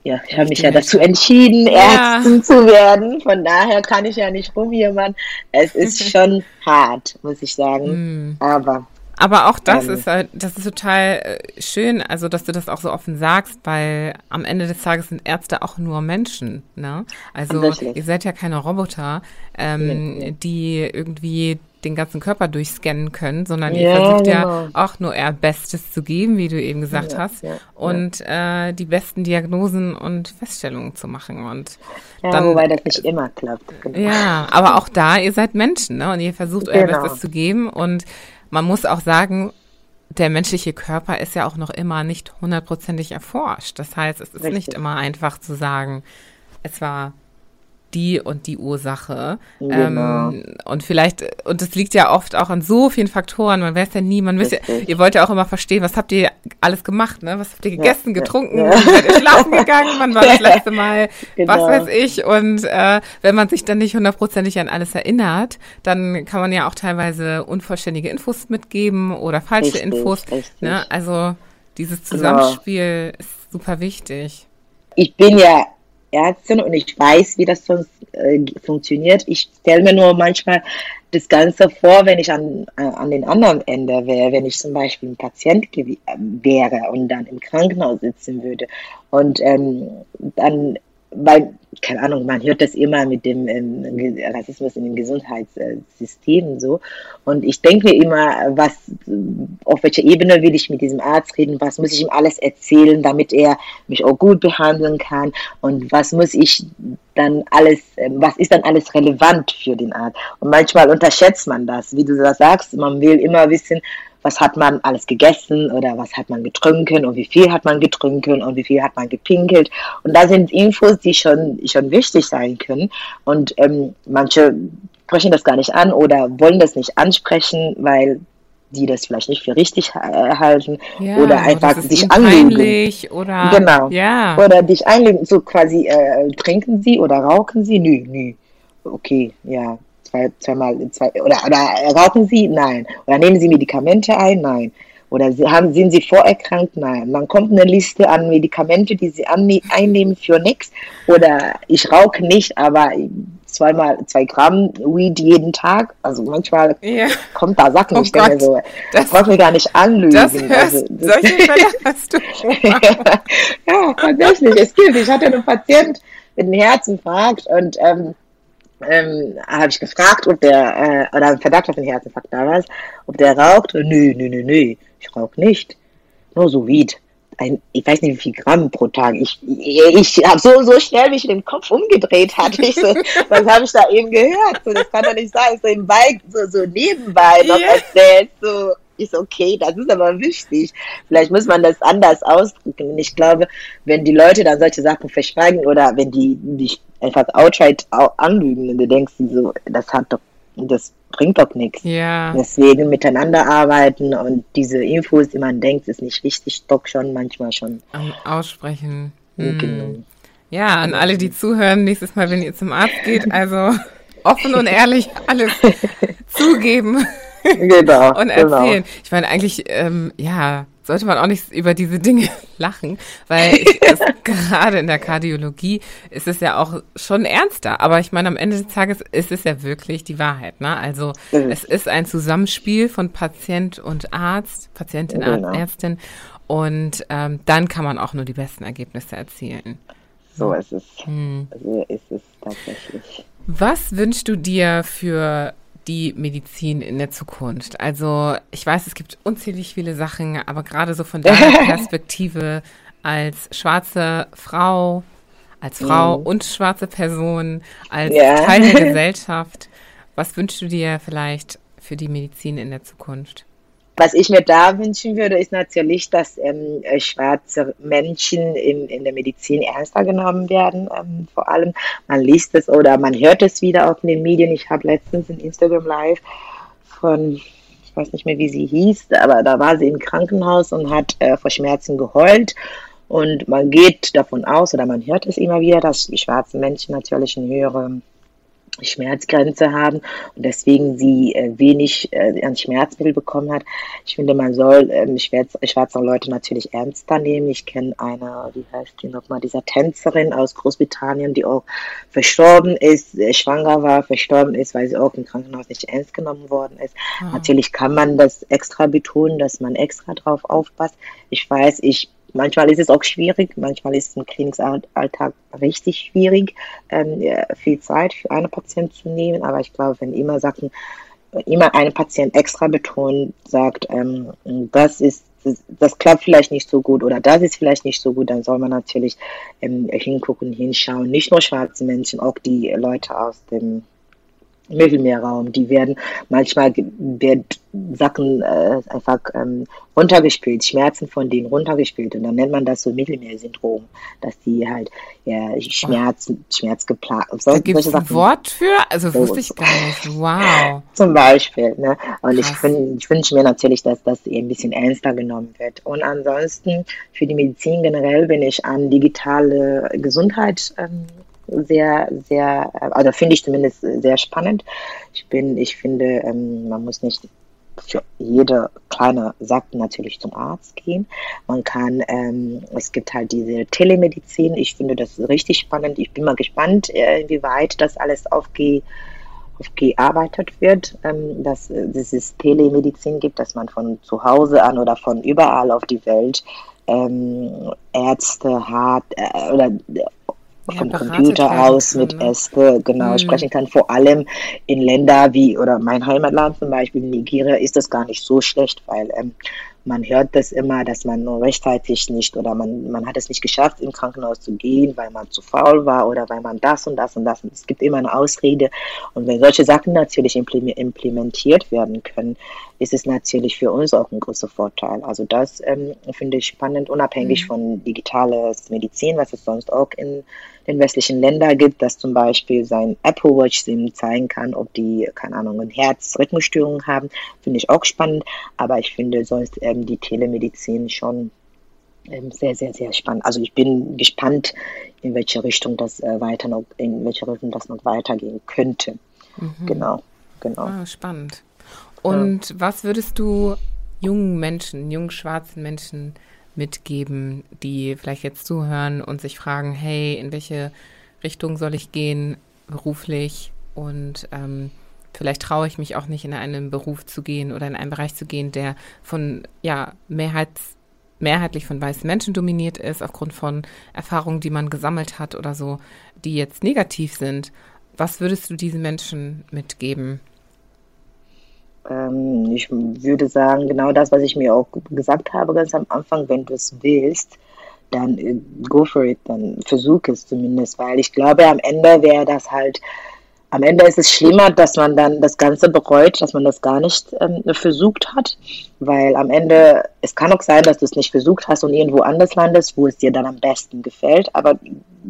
ja, ich habe mich ja dazu entschieden, ja. Ärztin zu werden. Von daher kann ich ja nicht rumjammern. Es ist schon hart, muss ich sagen. Mm. Aber aber auch das ähm, ist halt, das ist total äh, schön, also dass du das auch so offen sagst, weil am Ende des Tages sind Ärzte auch nur Menschen, ne? Also ihr seid ja keine Roboter, ähm, nee. die irgendwie den ganzen Körper durchscannen können, sondern ja, ihr versucht genau. ja auch nur eher Bestes zu geben, wie du eben gesagt ja, hast, ja, und Äh, die besten Diagnosen und Feststellungen zu machen. Und ja, dann, wobei das nicht immer klappt. Genau. Ja, aber auch da, ihr seid Menschen, ne? Und ihr versucht euer genau. Bestes zu geben und man muss auch sagen, der menschliche Körper ist ja auch noch immer nicht hundertprozentig erforscht. Das heißt, es ist Richtig. nicht immer einfach zu sagen, es war die und die Ursache. Genau. Ähm, und vielleicht, und das liegt ja oft auch an so vielen Faktoren, man weiß ja nie, man ja, ihr wollt ja auch immer verstehen, was habt ihr alles gemacht, ne? Was habt ihr gegessen, ja, getrunken, ja. seid ihr schlafen gegangen, wann war das letzte Mal, genau. was weiß ich. Und äh, wenn man sich dann nicht hundertprozentig an alles erinnert, dann kann man ja auch teilweise unvollständige Infos mitgeben oder falsche richtig, Infos. Richtig. Ne? Also dieses genau. Zusammenspiel genau. ist super wichtig. Ich bin ja Ärztin und ich weiß, wie das sonst äh, funktioniert. Ich stelle mir nur manchmal das Ganze vor, wenn ich an, äh, an den anderen Ende wäre, wenn ich zum Beispiel ein Patient wäre und dann im Krankenhaus sitzen würde und ähm, dann weil, keine Ahnung, man hört das immer mit dem ähm, Rassismus in den Gesundheitssystemen so. Und ich denke mir immer, was, auf welcher Ebene will ich mit diesem Arzt reden? Was muss ich ihm alles erzählen, damit er mich auch gut behandeln kann? Und was muss ich dann alles, ähm, was ist dann alles relevant für den Arzt? Und manchmal unterschätzt man das, wie du das sagst. Man will immer wissen, was hat man alles gegessen oder was hat man getrunken und wie viel hat man getrunken und wie viel hat man gepinkelt. Und da sind Infos, die schon, schon wichtig sein können. Und ähm, manche sprechen das gar nicht an oder wollen das nicht ansprechen, weil die das vielleicht nicht für richtig äh, halten ja, oder einfach dich anlügen. Oder, genau. Ja. Oder dich einlügen, so quasi äh, trinken sie oder rauchen sie? Nö, nö. Okay, ja zwei, zweimal, zwei, oder, oder rauchen Sie? Nein. Oder nehmen Sie Medikamente ein? Nein. Oder haben, sind Sie vorerkrankt? Nein. Dann kommt eine Liste an Medikamente, die Sie einnehmen für nichts. Oder ich rauche nicht, aber zweimal zwei Gramm Weed jeden Tag. Also manchmal ja. kommt da Sachen, oh ich denke so, das braucht mir gar nicht anlügen. Das hörst, also, das solche Fälle hast du. ja, tatsächlich, es gibt. Ich hatte einen Patient mit einem Herzinfarkt und ähm, ähm, habe ich gefragt, ob der, äh, oder Verdacht auf den Herzinfarkt damals, ob der raucht. Nö, nö, nö, nö, ich rauche nicht. Nur so Weed ein, ich weiß nicht, wie viel Gramm pro Tag. Ich, ich, ich habe so, so schnell mich den Kopf umgedreht, hatte ich so, was habe ich da eben gehört? So, das kann doch nicht sein, so im Bike, so, so nebenbei noch yeah. erzählt, so, ist okay, das ist aber wichtig. Vielleicht muss man das anders ausdrücken. Und ich glaube, wenn die Leute dann solche Sachen verschweigen oder wenn die dich einfach outright anlügen und du denkst so, das hat doch, das bringt doch nichts. Ja. Deswegen miteinander arbeiten und diese Infos, die man denkt, ist nicht wichtig, doch schon manchmal schon. Aussprechen. Hm. Genau. Ja, an alle, die zuhören, nächstes Mal, wenn ihr zum Arzt geht, also offen und ehrlich alles zugeben. Genau. und genau. erzählen. Genau. Ich meine, eigentlich, ähm, ja, sollte man auch nicht über diese Dinge lachen, weil ich, gerade in der Kardiologie ist es ja auch schon ernster. Aber ich meine, am Ende des Tages ist es ja wirklich die Wahrheit. Ne? Also mhm. es ist ein Zusammenspiel von Patient und Arzt, Patientin, genau. Ärztin. Und ähm, dann kann man auch nur die besten Ergebnisse erzielen. So ist es. Hm. So ist es tatsächlich. Was wünschst du dir für die Medizin in der Zukunft? Also ich weiß, es gibt unzählig viele Sachen, aber gerade so von deiner Perspektive als schwarze Frau, als Frau mhm. und schwarze Person, als ja. Teil der Gesellschaft, was wünschst du dir vielleicht für die Medizin in der Zukunft? Was ich mir da wünschen würde, ist natürlich, dass ähm, äh, schwarze Menschen in, in der Medizin ernster genommen werden. Ähm, vor allem, man liest es oder man hört es wieder in den Medien. Ich habe letztens in Instagram Live von, ich weiß nicht mehr, wie sie hieß, aber da war sie im Krankenhaus und hat äh, vor Schmerzen geheult. Und man geht davon aus, oder man hört es immer wieder, dass die schwarzen Menschen natürlich eine höhere Schmerzgrenze haben und deswegen sie äh, wenig äh, an Schmerzmittel bekommen hat. Ich finde, man soll ähm, schwarze, schwarze Leute natürlich ernster nehmen. Ich kenne eine, wie heißt die nochmal, dieser Tänzerin aus Großbritannien, die auch verstorben ist, äh, schwanger war, verstorben ist, weil sie auch im Krankenhaus nicht ernst genommen worden ist. Ah. Natürlich kann man das extra betonen, dass man extra drauf aufpasst. Ich weiß, ich Manchmal ist es auch schwierig, manchmal ist es im Klinikalltag richtig schwierig, ähm, viel Zeit für eine Patient zu nehmen. Aber ich glaube, wenn immer Sachen, immer eine Patient extra betont, sagt, ähm, das ist das, das, klappt vielleicht nicht so gut oder das ist vielleicht nicht so gut, dann soll man natürlich ähm, hingucken, hinschauen. Nicht nur schwarze Menschen, auch die Leute aus dem Mittelmeerraum. Die werden manchmal wird Sachen äh, einfach ähm, runtergespielt, Schmerzen von denen runtergespielt und dann nennt man das so Mittelmeersyndrom, dass die halt ja, Schmerzen, oh. Schmerzgeplagt. So, da gibt es ein Wort für? Also so, wusste ich gar nicht. Wow. Zum Beispiel. Ne? Und Krass. ich, ich wünsche mir natürlich, dass das ein bisschen ernster genommen wird. Und ansonsten für die Medizin generell bin ich an digitale Gesundheit ähm, sehr, sehr, also finde ich zumindest sehr spannend. Ich bin, ich finde, ähm, man muss nicht für jede kleine Sache natürlich zum Arzt gehen. Man kann, ähm, es gibt halt diese Telemedizin. Ich finde das richtig spannend. Ich bin mal gespannt, äh, inwieweit das alles aufge, aufgearbeitet wird, ähm, dass, dass es Telemedizin gibt, dass man von zu Hause an oder von überall auf die Welt ähm, Ärzte hat äh, oder vom Computer aus mit ne? Äste genau mhm. sprechen kann. Vor allem in Ländern wie oder mein Heimatland zum Beispiel Nigeria ist das gar nicht so schlecht, weil ähm, man hört das immer, dass man nur rechtzeitig nicht oder man, man hat es nicht geschafft, im Krankenhaus zu gehen, weil man zu faul war oder weil man das und das und das. Und es gibt immer eine Ausrede. Und wenn solche Sachen natürlich implementiert werden können, ist es natürlich für uns auch ein großer Vorteil. Also das ähm, finde ich spannend, unabhängig mhm. von digitales Medizin, was es sonst auch in den westlichen Ländern gibt, dass zum Beispiel sein Apple Watch ihm zeigen kann, ob die, keine Ahnung, ein Herzrhythmusstörung haben, finde ich auch spannend. Aber ich finde sonst ähm, die Telemedizin schon ähm, sehr, sehr, sehr spannend. Also ich bin gespannt, in welche Richtung das äh, weiter noch, in welche Richtung das noch weitergehen könnte. Mhm. Genau, genau. Ah, spannend. Und ja. was würdest du jungen Menschen, jungen schwarzen Menschen mitgeben, die vielleicht jetzt zuhören und sich fragen, hey, in welche Richtung soll ich gehen? beruflich und ähm, vielleicht traue ich mich auch nicht in einen Beruf zu gehen oder in einen Bereich zu gehen, der von ja Mehrheits mehrheitlich von weißen Menschen dominiert ist, aufgrund von Erfahrungen, die man gesammelt hat oder so, die jetzt negativ sind. Was würdest du diesen Menschen mitgeben? Ähm, ich würde sagen, genau das, was ich mir auch gesagt habe ganz am Anfang, wenn du es willst, dann äh, go for it, dann versuch es zumindest, weil ich glaube, am Ende wäre das halt am Ende ist es schlimmer, dass man dann das Ganze bereut, dass man das gar nicht ähm, versucht hat, weil am Ende, es kann auch sein, dass du es nicht versucht hast und irgendwo anders landest, wo es dir dann am besten gefällt, aber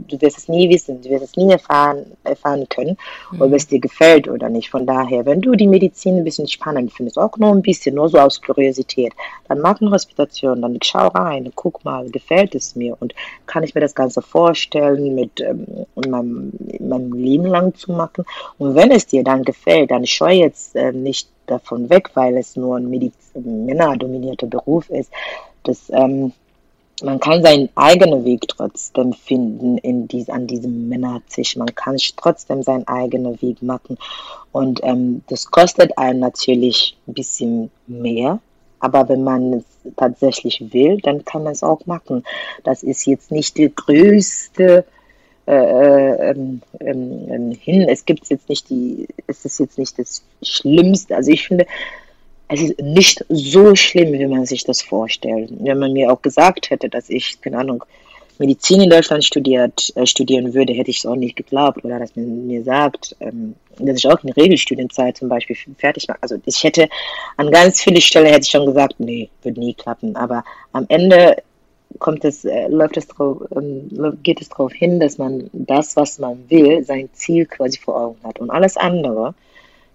du wirst es nie wissen, du wirst es nie erfahren, erfahren können, mhm. ob es dir gefällt oder nicht. Von daher, wenn du die Medizin ein bisschen spannend findest, auch nur ein bisschen, nur so aus Kuriosität, dann mach eine Hospitation, dann schau rein, guck mal, gefällt es mir und kann ich mir das Ganze vorstellen, mit ähm, meinem, meinem Leben lang zu machen. Und wenn es dir dann gefällt, dann scheu jetzt äh, nicht davon weg, weil es nur ein Mediz männerdominierter Beruf ist. Das, ähm, man kann seinen eigenen Weg trotzdem finden in dies, an diesem Männertisch. Man kann trotzdem seinen eigenen Weg machen. Und ähm, das kostet einen natürlich ein bisschen mehr. Aber wenn man es tatsächlich will, dann kann man es auch machen. Das ist jetzt nicht die größte äh, äh, ähm, ähm, ähm, hin. Es gibt jetzt nicht die, es ist jetzt nicht das Schlimmste. Also ich finde, es ist nicht so schlimm, wie man sich das vorstellt. Wenn man mir auch gesagt hätte, dass ich, keine Ahnung, Medizin in Deutschland studiert, äh, studieren würde, hätte ich es auch nicht geglaubt. Oder dass man mir sagt, ähm, dass ich auch eine Regelstudienzeit zum Beispiel fertig mache. Also ich hätte an ganz vielen Stellen hätte ich schon gesagt, nee, wird nie klappen. Aber am Ende kommt es, äh, läuft es drauf, ähm, geht es darauf hin, dass man das, was man will, sein Ziel quasi vor Augen hat. Und alles andere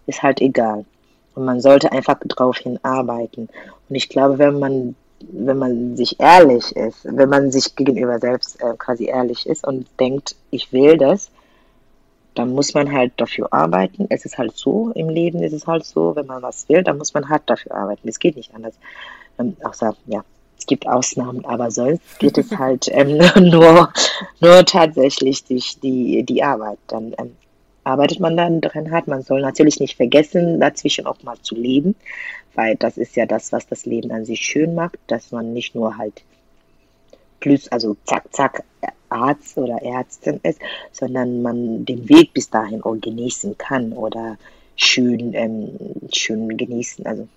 ist halt egal. Und man sollte einfach darauf hinarbeiten. Und ich glaube, wenn man, wenn man sich ehrlich ist, wenn man sich gegenüber selbst äh, quasi ehrlich ist und denkt, ich will das, dann muss man halt dafür arbeiten. Es ist halt so, im Leben ist es halt so, wenn man was will, dann muss man halt dafür arbeiten. Es geht nicht anders. Ähm, außer, ja, es gibt Ausnahmen, aber sonst geht es halt ähm, nur, nur tatsächlich durch die, die Arbeit. Dann ähm, arbeitet man dann dran hat. Man soll natürlich nicht vergessen, dazwischen auch mal zu leben, weil das ist ja das, was das Leben an sich schön macht, dass man nicht nur halt plus, also zack, zack, Arzt oder Ärztin ist, sondern man den Weg bis dahin auch genießen kann oder schön, ähm, schön genießen, also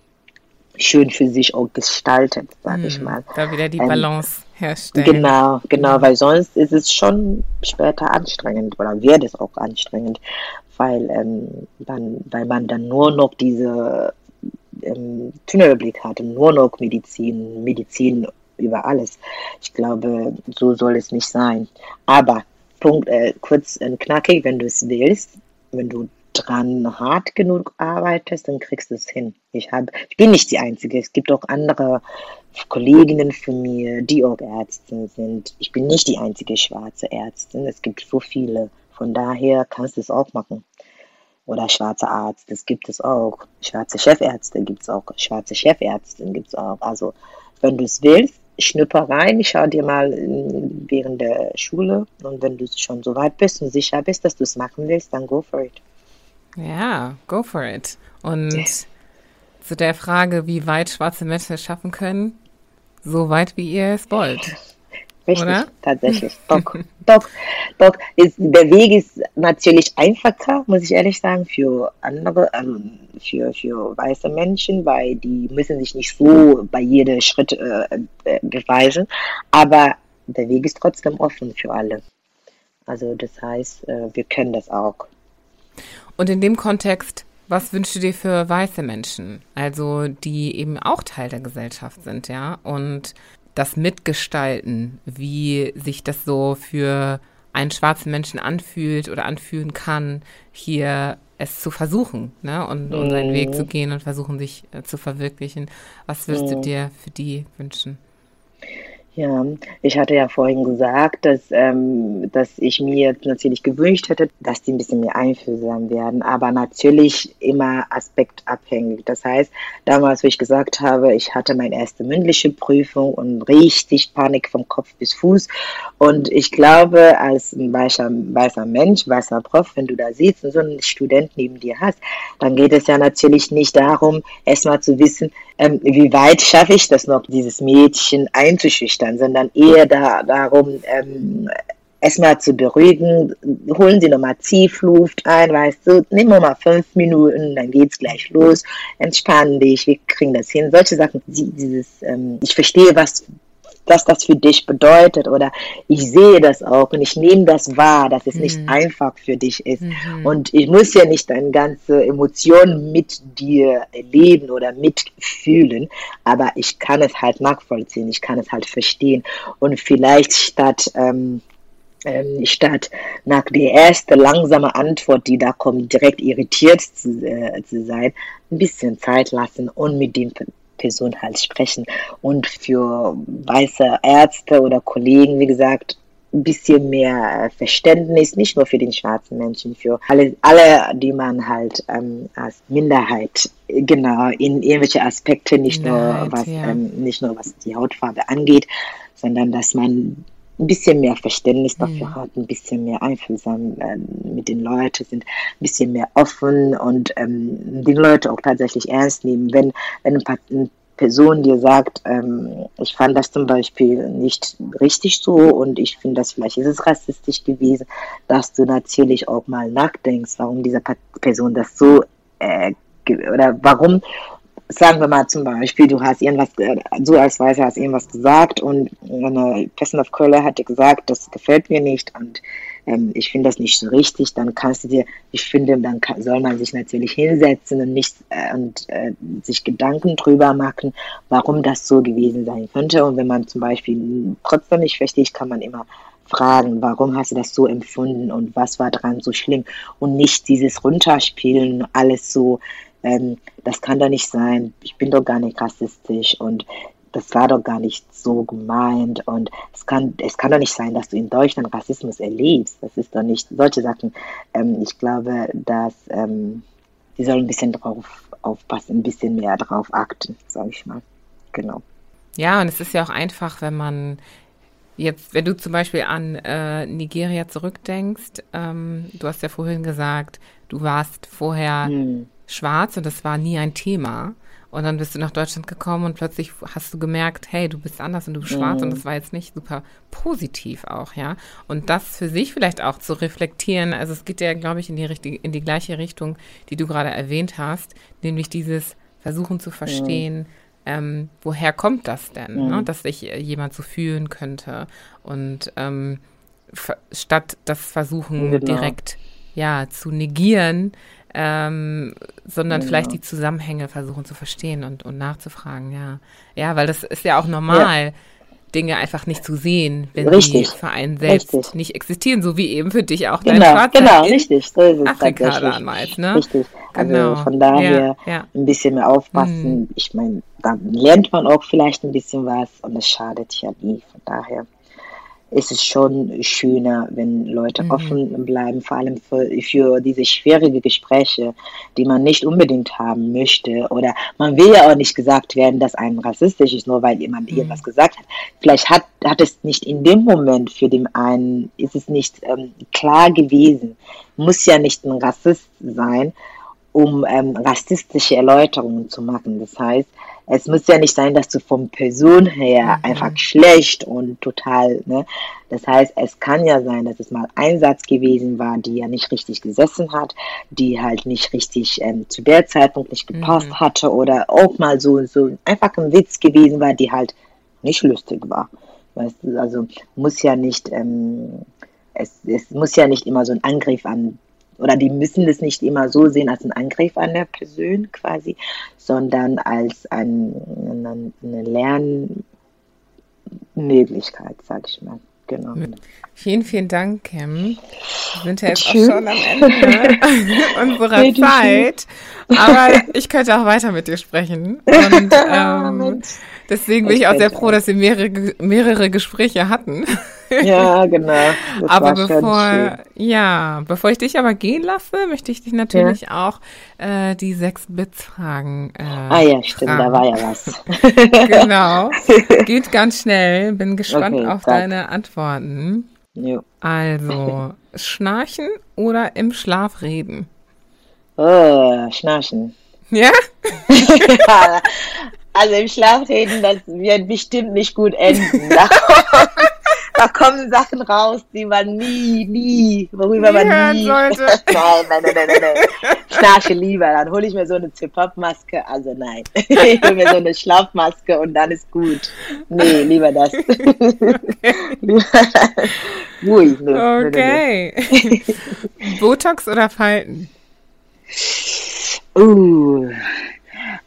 schön für sich auch gestaltet, sage hm, ich mal. Da wieder die ähm, Balance ähm, herstellen. Genau, genau, weil sonst ist es schon später anstrengend oder wird es auch anstrengend, weil, ähm, man, weil man dann nur noch diese ähm, Tunnelblick hat und nur noch Medizin, Medizin über alles. Ich glaube, so soll es nicht sein. Aber Punkt, äh, kurz und knackig, wenn du es willst, wenn du dran hart genug arbeitest, dann kriegst du es hin. Ich, hab, ich bin nicht die Einzige. Es gibt auch andere Kolleginnen von mir, die auch Ärzte sind. Ich bin nicht die einzige schwarze Ärztin. Es gibt so viele. Von daher kannst du es auch machen. Oder schwarze Arzt, das gibt es auch. Schwarze Chefärzte gibt es auch. Schwarze Chefärztin gibt es auch. Also, wenn du es willst, schnupper rein, schau dir mal während der Schule und wenn du schon so weit bist und sicher bist, dass du es machen willst, dann go for it. Ja, go for it. Und yes. zu der Frage, wie weit schwarze Menschen es schaffen können, so weit, wie ihr es wollt. Richtig, Oder? tatsächlich. Doch, doch, doch. Ist, der Weg ist natürlich einfacher, muss ich ehrlich sagen, für andere, ähm, für, für weiße Menschen, weil die müssen sich nicht so bei jedem Schritt äh, äh, beweisen. Aber der Weg ist trotzdem offen für alle. Also das heißt, äh, wir können das auch. Und in dem Kontext, was wünschst du dir für weiße Menschen? Also, die eben auch Teil der Gesellschaft sind, ja? Und das Mitgestalten, wie sich das so für einen schwarzen Menschen anfühlt oder anfühlen kann, hier es zu versuchen, ne? Und, und seinen Weg zu mhm. gehen und versuchen, sich äh, zu verwirklichen. Was würdest du mhm. dir für die wünschen? Ja, ich hatte ja vorhin gesagt, dass, ähm, dass ich mir natürlich gewünscht hätte, dass die ein bisschen mehr einfühlsam werden, aber natürlich immer aspektabhängig. Das heißt, damals, wo ich gesagt habe, ich hatte meine erste mündliche Prüfung und richtig Panik vom Kopf bis Fuß. Und ich glaube, als ein weißer, weißer Mensch, weißer Prof, wenn du da sitzt und so einen Student neben dir hast, dann geht es ja natürlich nicht darum, erstmal zu wissen, ähm, wie weit schaffe ich das noch, dieses Mädchen einzuschüchtern, sondern eher da, darum, ähm, erstmal zu beruhigen, holen Sie nochmal Tiefluft ein, weißt du, nehmen wir mal fünf Minuten, dann geht's gleich los, entspannen dich, wir kriegen das hin. Solche Sachen, dieses, ähm, ich verstehe, was was das für dich bedeutet oder ich sehe das auch und ich nehme das wahr, dass es mhm. nicht einfach für dich ist. Mhm. Und ich muss ja nicht deine ganze Emotion mit dir erleben oder mitfühlen, aber ich kann es halt nachvollziehen, ich kann es halt verstehen. Und vielleicht statt ähm, ähm, statt nach der ersten langsame Antwort, die da kommt, direkt irritiert zu, äh, zu sein, ein bisschen Zeit lassen und mit dem Person halt sprechen. Und für weiße Ärzte oder Kollegen, wie gesagt, ein bisschen mehr Verständnis, nicht nur für den schwarzen Menschen, für alle, alle die man halt ähm, als Minderheit genau in irgendwelche Aspekte, nicht Minderheit, nur was ja. ähm, nicht nur was die Hautfarbe angeht, sondern dass man ein bisschen mehr Verständnis dafür mhm. hat, ein bisschen mehr einfühlsam äh, mit den Leuten sind, ein bisschen mehr offen und ähm, die Leute auch tatsächlich ernst nehmen. Wenn, wenn eine Person dir sagt, ähm, ich fand das zum Beispiel nicht richtig so und ich finde das vielleicht ist es rassistisch gewesen, dass du natürlich auch mal nachdenkst, warum diese Person das so äh, oder warum sagen wir mal zum Beispiel, du hast irgendwas, du als Weißer hast irgendwas gesagt und eine Person of Color hat dir gesagt, das gefällt mir nicht und ähm, ich finde das nicht so richtig, dann kannst du dir, ich finde, dann kann, soll man sich natürlich hinsetzen und nicht äh, und äh, sich Gedanken drüber machen, warum das so gewesen sein könnte. Und wenn man zum Beispiel trotzdem nicht versteht, kann man immer fragen, warum hast du das so empfunden und was war dran so schlimm und nicht dieses Runterspielen, alles so ähm, das kann doch nicht sein, ich bin doch gar nicht rassistisch und das war doch gar nicht so gemeint und es kann, es kann doch nicht sein, dass du in Deutschland Rassismus erlebst. Das ist doch nicht, solche Sachen. Ähm, ich glaube, dass ähm, die sollen ein bisschen drauf aufpassen, ein bisschen mehr drauf achten, sage ich mal. Genau. Ja, und es ist ja auch einfach, wenn man jetzt, wenn du zum Beispiel an äh, Nigeria zurückdenkst, ähm, du hast ja vorhin gesagt, du warst vorher hm schwarz und das war nie ein Thema. Und dann bist du nach Deutschland gekommen und plötzlich hast du gemerkt, hey, du bist anders und du bist mhm. schwarz und das war jetzt nicht super positiv auch, ja. Und das für sich vielleicht auch zu reflektieren, also es geht ja, glaube ich, in die, richtige, in die gleiche Richtung, die du gerade erwähnt hast, nämlich dieses Versuchen zu verstehen, mhm. ähm, woher kommt das denn, ne, mhm. ne, dass sich jemand so fühlen könnte. Und ähm, statt das Versuchen genau. direkt ja zu negieren, ähm, sondern ja. vielleicht die Zusammenhänge versuchen zu verstehen und, und nachzufragen, ja. Ja, weil das ist ja auch normal. Ja. Dinge einfach nicht zu sehen, wenn richtig. sie für einen selbst richtig. nicht existieren, so wie eben für dich auch genau, dein Vater genau, richtig. So ist es Afrika damals, ne? Richtig. Also genau. von daher ja, ein bisschen mehr aufpassen. Mhm. Ich meine, dann lernt man auch vielleicht ein bisschen was und es schadet ja nie. Von daher ist es schon schöner, wenn Leute mhm. offen bleiben, vor allem für, für diese schwierigen Gespräche, die man nicht unbedingt haben möchte. Oder man will ja auch nicht gesagt werden, dass einem rassistisch ist, nur weil jemand mhm. irgendwas gesagt hat. Vielleicht hat, hat es nicht in dem Moment für den einen, ist es nicht ähm, klar gewesen. Muss ja nicht ein Rassist sein, um ähm, rassistische Erläuterungen zu machen. Das heißt, es muss ja nicht sein, dass du vom Person her mhm. einfach schlecht und total, ne? Das heißt, es kann ja sein, dass es mal ein Satz gewesen war, die ja nicht richtig gesessen hat, die halt nicht richtig ähm, zu der Zeitpunkt nicht gepasst mhm. hatte oder auch mal so, so einfach ein Witz gewesen war, die halt nicht lustig war. Weißt du, also muss ja nicht, ähm, es, es muss ja nicht immer so ein Angriff an oder die müssen das nicht immer so sehen als ein Angriff an der Person quasi, sondern als ein, eine, eine Lernmöglichkeit, sag ich mal. genau. Vielen, vielen Dank, Kim. Wir sind ja jetzt auch schon am Ende unserer Zeit. Aber ich könnte auch weiter mit dir sprechen. Und ähm, deswegen bin ich auch sehr froh, dass wir mehrere, mehrere Gespräche hatten. Ja, genau. Das aber bevor, ja, bevor ich dich aber gehen lasse, möchte ich dich natürlich ja. auch äh, die sechs Bits fragen. Äh, ah ja, stimmt, fragen. da war ja was. genau. Geht ganz schnell. Bin gespannt okay, auf sag. deine Antworten. Jo. Also, schnarchen oder im Schlaf reden? Oh, schnarchen. Ja? also im Schlaf reden, das wird bestimmt nicht gut enden da kommen Sachen raus, die man nie, nie, worüber nie man nie. Sollte. nein, nein, nein, nein, nein, nein. Schnarche lieber. Dann hole ich mir so eine Zip-Hop-Maske. Also nein. ich hole mir so eine Schlafmaske und dann ist gut. Nee, lieber das. Ui, nee, okay. Nee, nee. Botox oder Falten? Uh.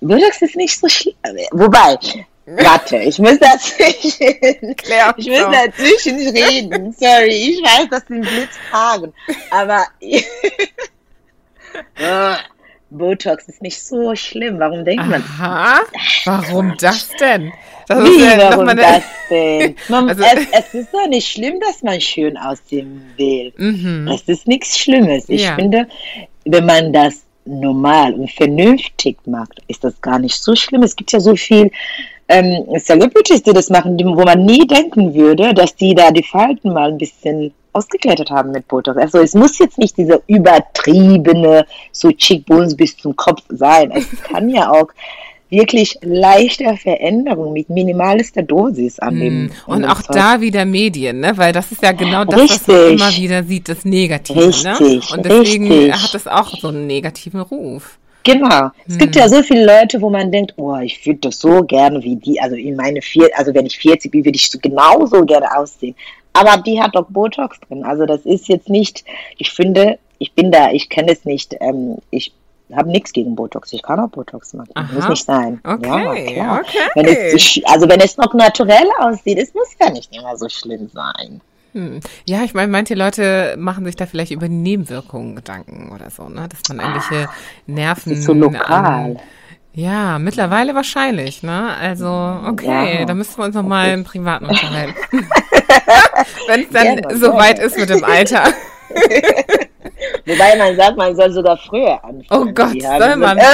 Botox ist nicht so schlimm. Wobei, Warte, ich muss dazwischen, Klär ich muss dazwischen reden. Sorry, ich weiß, das sind Blitzfragen, aber Botox ist nicht so schlimm. Warum denkt man? Aha, warum das denn? Das Wie, ja warum das denn? Man, also, es, es, ist doch nicht schlimm, dass man schön aussehen will. Mhm. Das ist nichts Schlimmes. Ich ja. finde, wenn man das normal und vernünftig macht, ist das gar nicht so schlimm. Es gibt ja so viel ähm, Celebrities, die das machen, die, wo man nie denken würde, dass die da die Falten mal ein bisschen ausgeklettet haben mit Botox. Also es muss jetzt nicht diese übertriebene, so Cheekbones bis zum Kopf sein. Es kann ja auch wirklich leichte Veränderung mit minimalster Dosis annehmen. Mm. Und auch da wieder Medien, ne? weil das ist ja genau das, richtig. was man immer wieder sieht, das Negative. Ne? Richtig, ne? Und deswegen richtig. hat es auch so einen negativen Ruf. Genau. Es hm. gibt ja so viele Leute, wo man denkt, oh, ich würde das so gerne wie die, also in meine vier, also wenn ich 40 bin, würde ich so genauso gerne aussehen. Aber die hat doch Botox drin. Also das ist jetzt nicht, ich finde, ich bin da, ich kenne es nicht, ähm, ich habe nichts gegen Botox. Ich kann auch Botox machen. Aha. Muss nicht sein. Okay, ja, klar. okay. Wenn es, also wenn es noch naturell aussieht, es muss ja nicht immer so schlimm sein. Hm. Ja, ich meine, manche Leute machen sich da vielleicht über Nebenwirkungen Gedanken oder so, ne? Dass man irgendwelche Nerven. ist so lokal. An, ja, mittlerweile wahrscheinlich, ne? Also, okay, ja. da müssen wir uns nochmal okay. im Privaten unterhalten. Wenn es dann ja, so weit ist mit dem Alter. Wobei man sagt, man soll sogar früher anfangen. Oh Gott, soll man?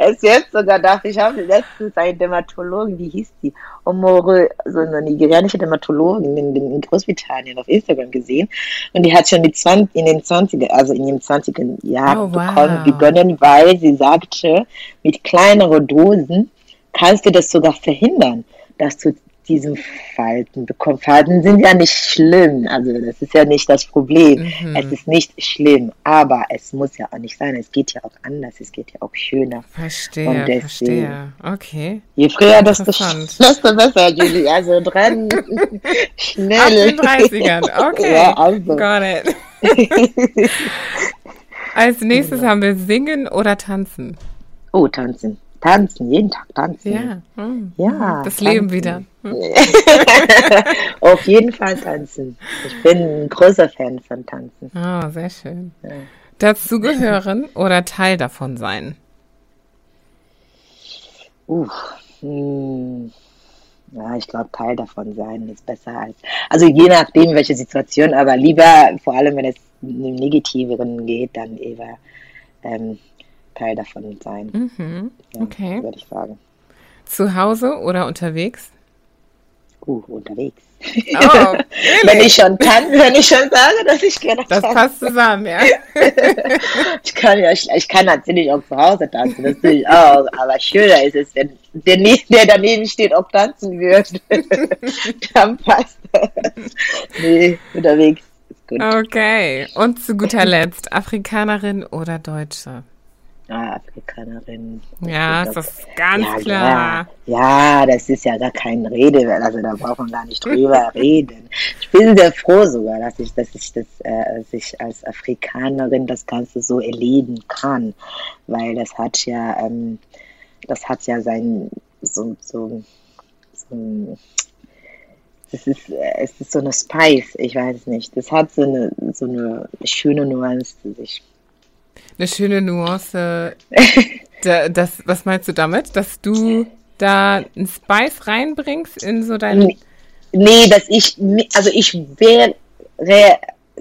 es jetzt sogar dachte, ich habe letztens eine Dermatologin, wie hieß die? Omore, so eine nigerianische Dermatologin in, in, Großbritannien auf Instagram gesehen. Und die hat schon die 20, in den 20er, also in den 20er Jahren oh, wow. begonnen, weil sie sagte, mit kleineren Dosen kannst du das sogar verhindern, dass du diesen Falten bekommen. Falten sind ja nicht schlimm, also das ist ja nicht das Problem. Mhm. Es ist nicht schlimm, aber es muss ja auch nicht sein. Es geht ja auch anders, es geht ja auch schöner. Verstehe, verstehe. Okay. Je früher, desto, desto besser, Julie. Also dran, schnell. Ab den 30ern, okay. Ja, also. Got it. Als nächstes haben wir Singen oder Tanzen. Oh, Tanzen. Tanzen, jeden Tag tanzen. Ja, hm. ja das tanzen. Leben wieder. Hm. Auf jeden Fall tanzen. Ich bin ein großer Fan von Tanzen. Oh, sehr schön. Ja. Dazugehören oder Teil davon sein? Uh, hm. Ja, ich glaube, Teil davon sein ist besser als. Also je nachdem, welche Situation, aber lieber, vor allem wenn es im Negativeren geht, dann eher ähm, Teil davon sein. Mhm. Okay. Würde ich sagen. Zu Hause oder unterwegs? Uh, unterwegs. Oh, wenn ich schon kann, wenn ich schon sage, dass ich gerne Das tanze. passt zusammen, ja. ich kann ja, ich, ich, kann natürlich auch zu Hause tanzen, das will ich auch. Aber schöner ist es, wenn der, der daneben steht, auch tanzen wird. Dann passt das. Nee, unterwegs ist gut. Okay. Und zu guter Letzt, Afrikanerin oder Deutsche? Ah, Afrikanerin. Ja, ist das ganz ja, klar. Ja, ja, das ist ja gar keine Rede, also da braucht man gar nicht drüber reden. Ich bin sehr froh sogar, dass ich, dass ich das, äh, dass ich als Afrikanerin das Ganze so erleben kann, weil das hat ja, ähm, das hat ja sein, so, so, so das ist, es ist so eine Spice, ich weiß nicht. Das hat so eine, so eine schöne Nuance zu sich. Eine schöne Nuance. das, was meinst du damit? Dass du da einen Spice reinbringst in so dein. Nee, dass ich, also ich wäre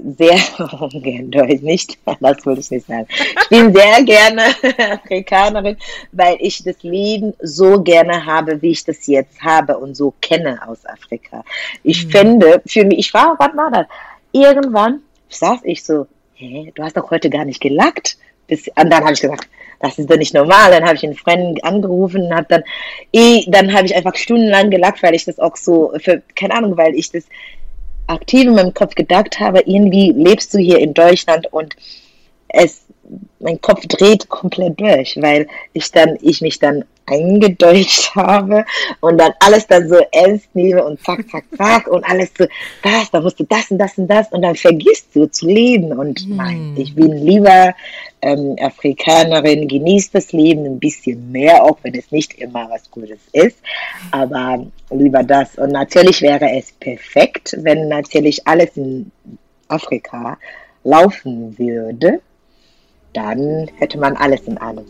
sehr ungern Deutsch, nicht, das würde ich nicht sagen. Ich bin sehr gerne Afrikanerin, weil ich das Leben so gerne habe, wie ich das jetzt habe und so kenne aus Afrika. Ich mhm. finde, für mich, ich war, wann war das? Irgendwann saß ich so, hä, du hast doch heute gar nicht gelackt. Bis, und dann habe ich gesagt, das ist doch nicht normal. Dann habe ich einen Freund angerufen und habe dann, eh, dann habe ich einfach stundenlang gelackt, weil ich das auch so, für, keine Ahnung, weil ich das aktiv in meinem Kopf gedacht habe, irgendwie lebst du hier in Deutschland und es, mein Kopf dreht komplett durch, weil ich dann, ich mich dann eingedeutscht habe und dann alles dann so ernst nehme und zack, zack, zack und alles so, das, da musst du das und das und das und dann vergisst du zu leben. Und hm. nein, ich bin lieber ähm, Afrikanerin, genießt das Leben ein bisschen mehr, auch wenn es nicht immer was Gutes ist, aber lieber das. Und natürlich wäre es perfekt, wenn natürlich alles in Afrika laufen würde, dann hätte man alles in allem.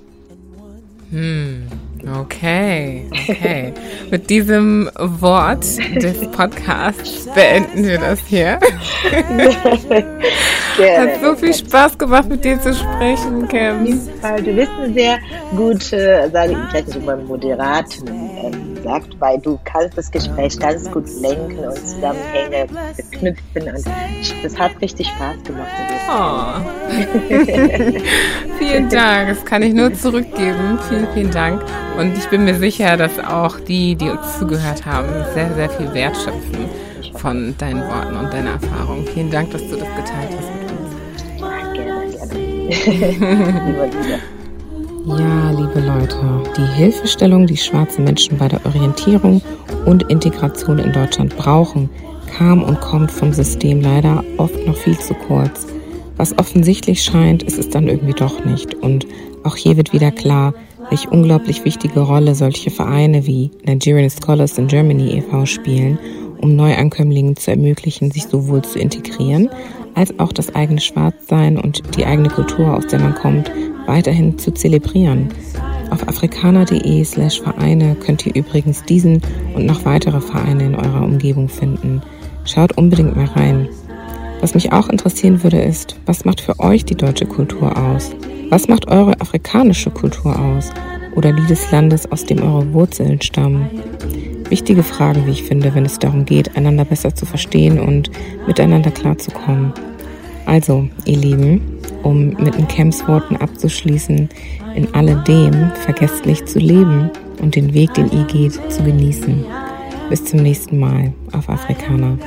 Hm. Okay, okay. Mit diesem Wort des Podcasts beenden wir das hier. Hat so viel Spaß gemacht, mit dir zu sprechen, Kim. Du bist eine sehr gute, sage ich, vielleicht nicht über Moderaten ähm, sagt, weil du kannst das Gespräch ganz gut lenken und Zusammenhänge verknüpfen und das hat richtig Spaß gemacht. Vielen Dank, das kann ich nur zurückgeben. Vielen, vielen Dank. Und ich bin mir sicher, dass auch die, die uns zugehört haben, sehr, sehr viel wertschöpfen von deinen Worten und deiner Erfahrung. Vielen Dank, dass du das geteilt hast mit uns. Gerne, gerne. Ja, liebe Leute, die Hilfestellung, die schwarze Menschen bei der Orientierung und Integration in Deutschland brauchen, kam und kommt vom System leider oft noch viel zu kurz. Was offensichtlich scheint, ist es dann irgendwie doch nicht. Und auch hier wird wieder klar, welche unglaublich wichtige Rolle solche Vereine wie Nigerian Scholars in Germany e.V. spielen, um Neuankömmlingen zu ermöglichen, sich sowohl zu integrieren, als auch das eigene Schwarzsein und die eigene Kultur, aus der man kommt, weiterhin zu zelebrieren. Auf afrikaner.de slash Vereine könnt ihr übrigens diesen und noch weitere Vereine in eurer Umgebung finden. Schaut unbedingt mal rein. Was mich auch interessieren würde ist, was macht für euch die deutsche Kultur aus? Was macht eure afrikanische Kultur aus? Oder die des Landes, aus dem eure Wurzeln stammen? Wichtige Fragen, wie ich finde, wenn es darum geht, einander besser zu verstehen und miteinander klarzukommen. Also, ihr Lieben, um mit den Camps Worten abzuschließen, in alledem vergesslich zu leben und den Weg, den ihr geht, zu genießen. Bis zum nächsten Mal auf Afrikaner.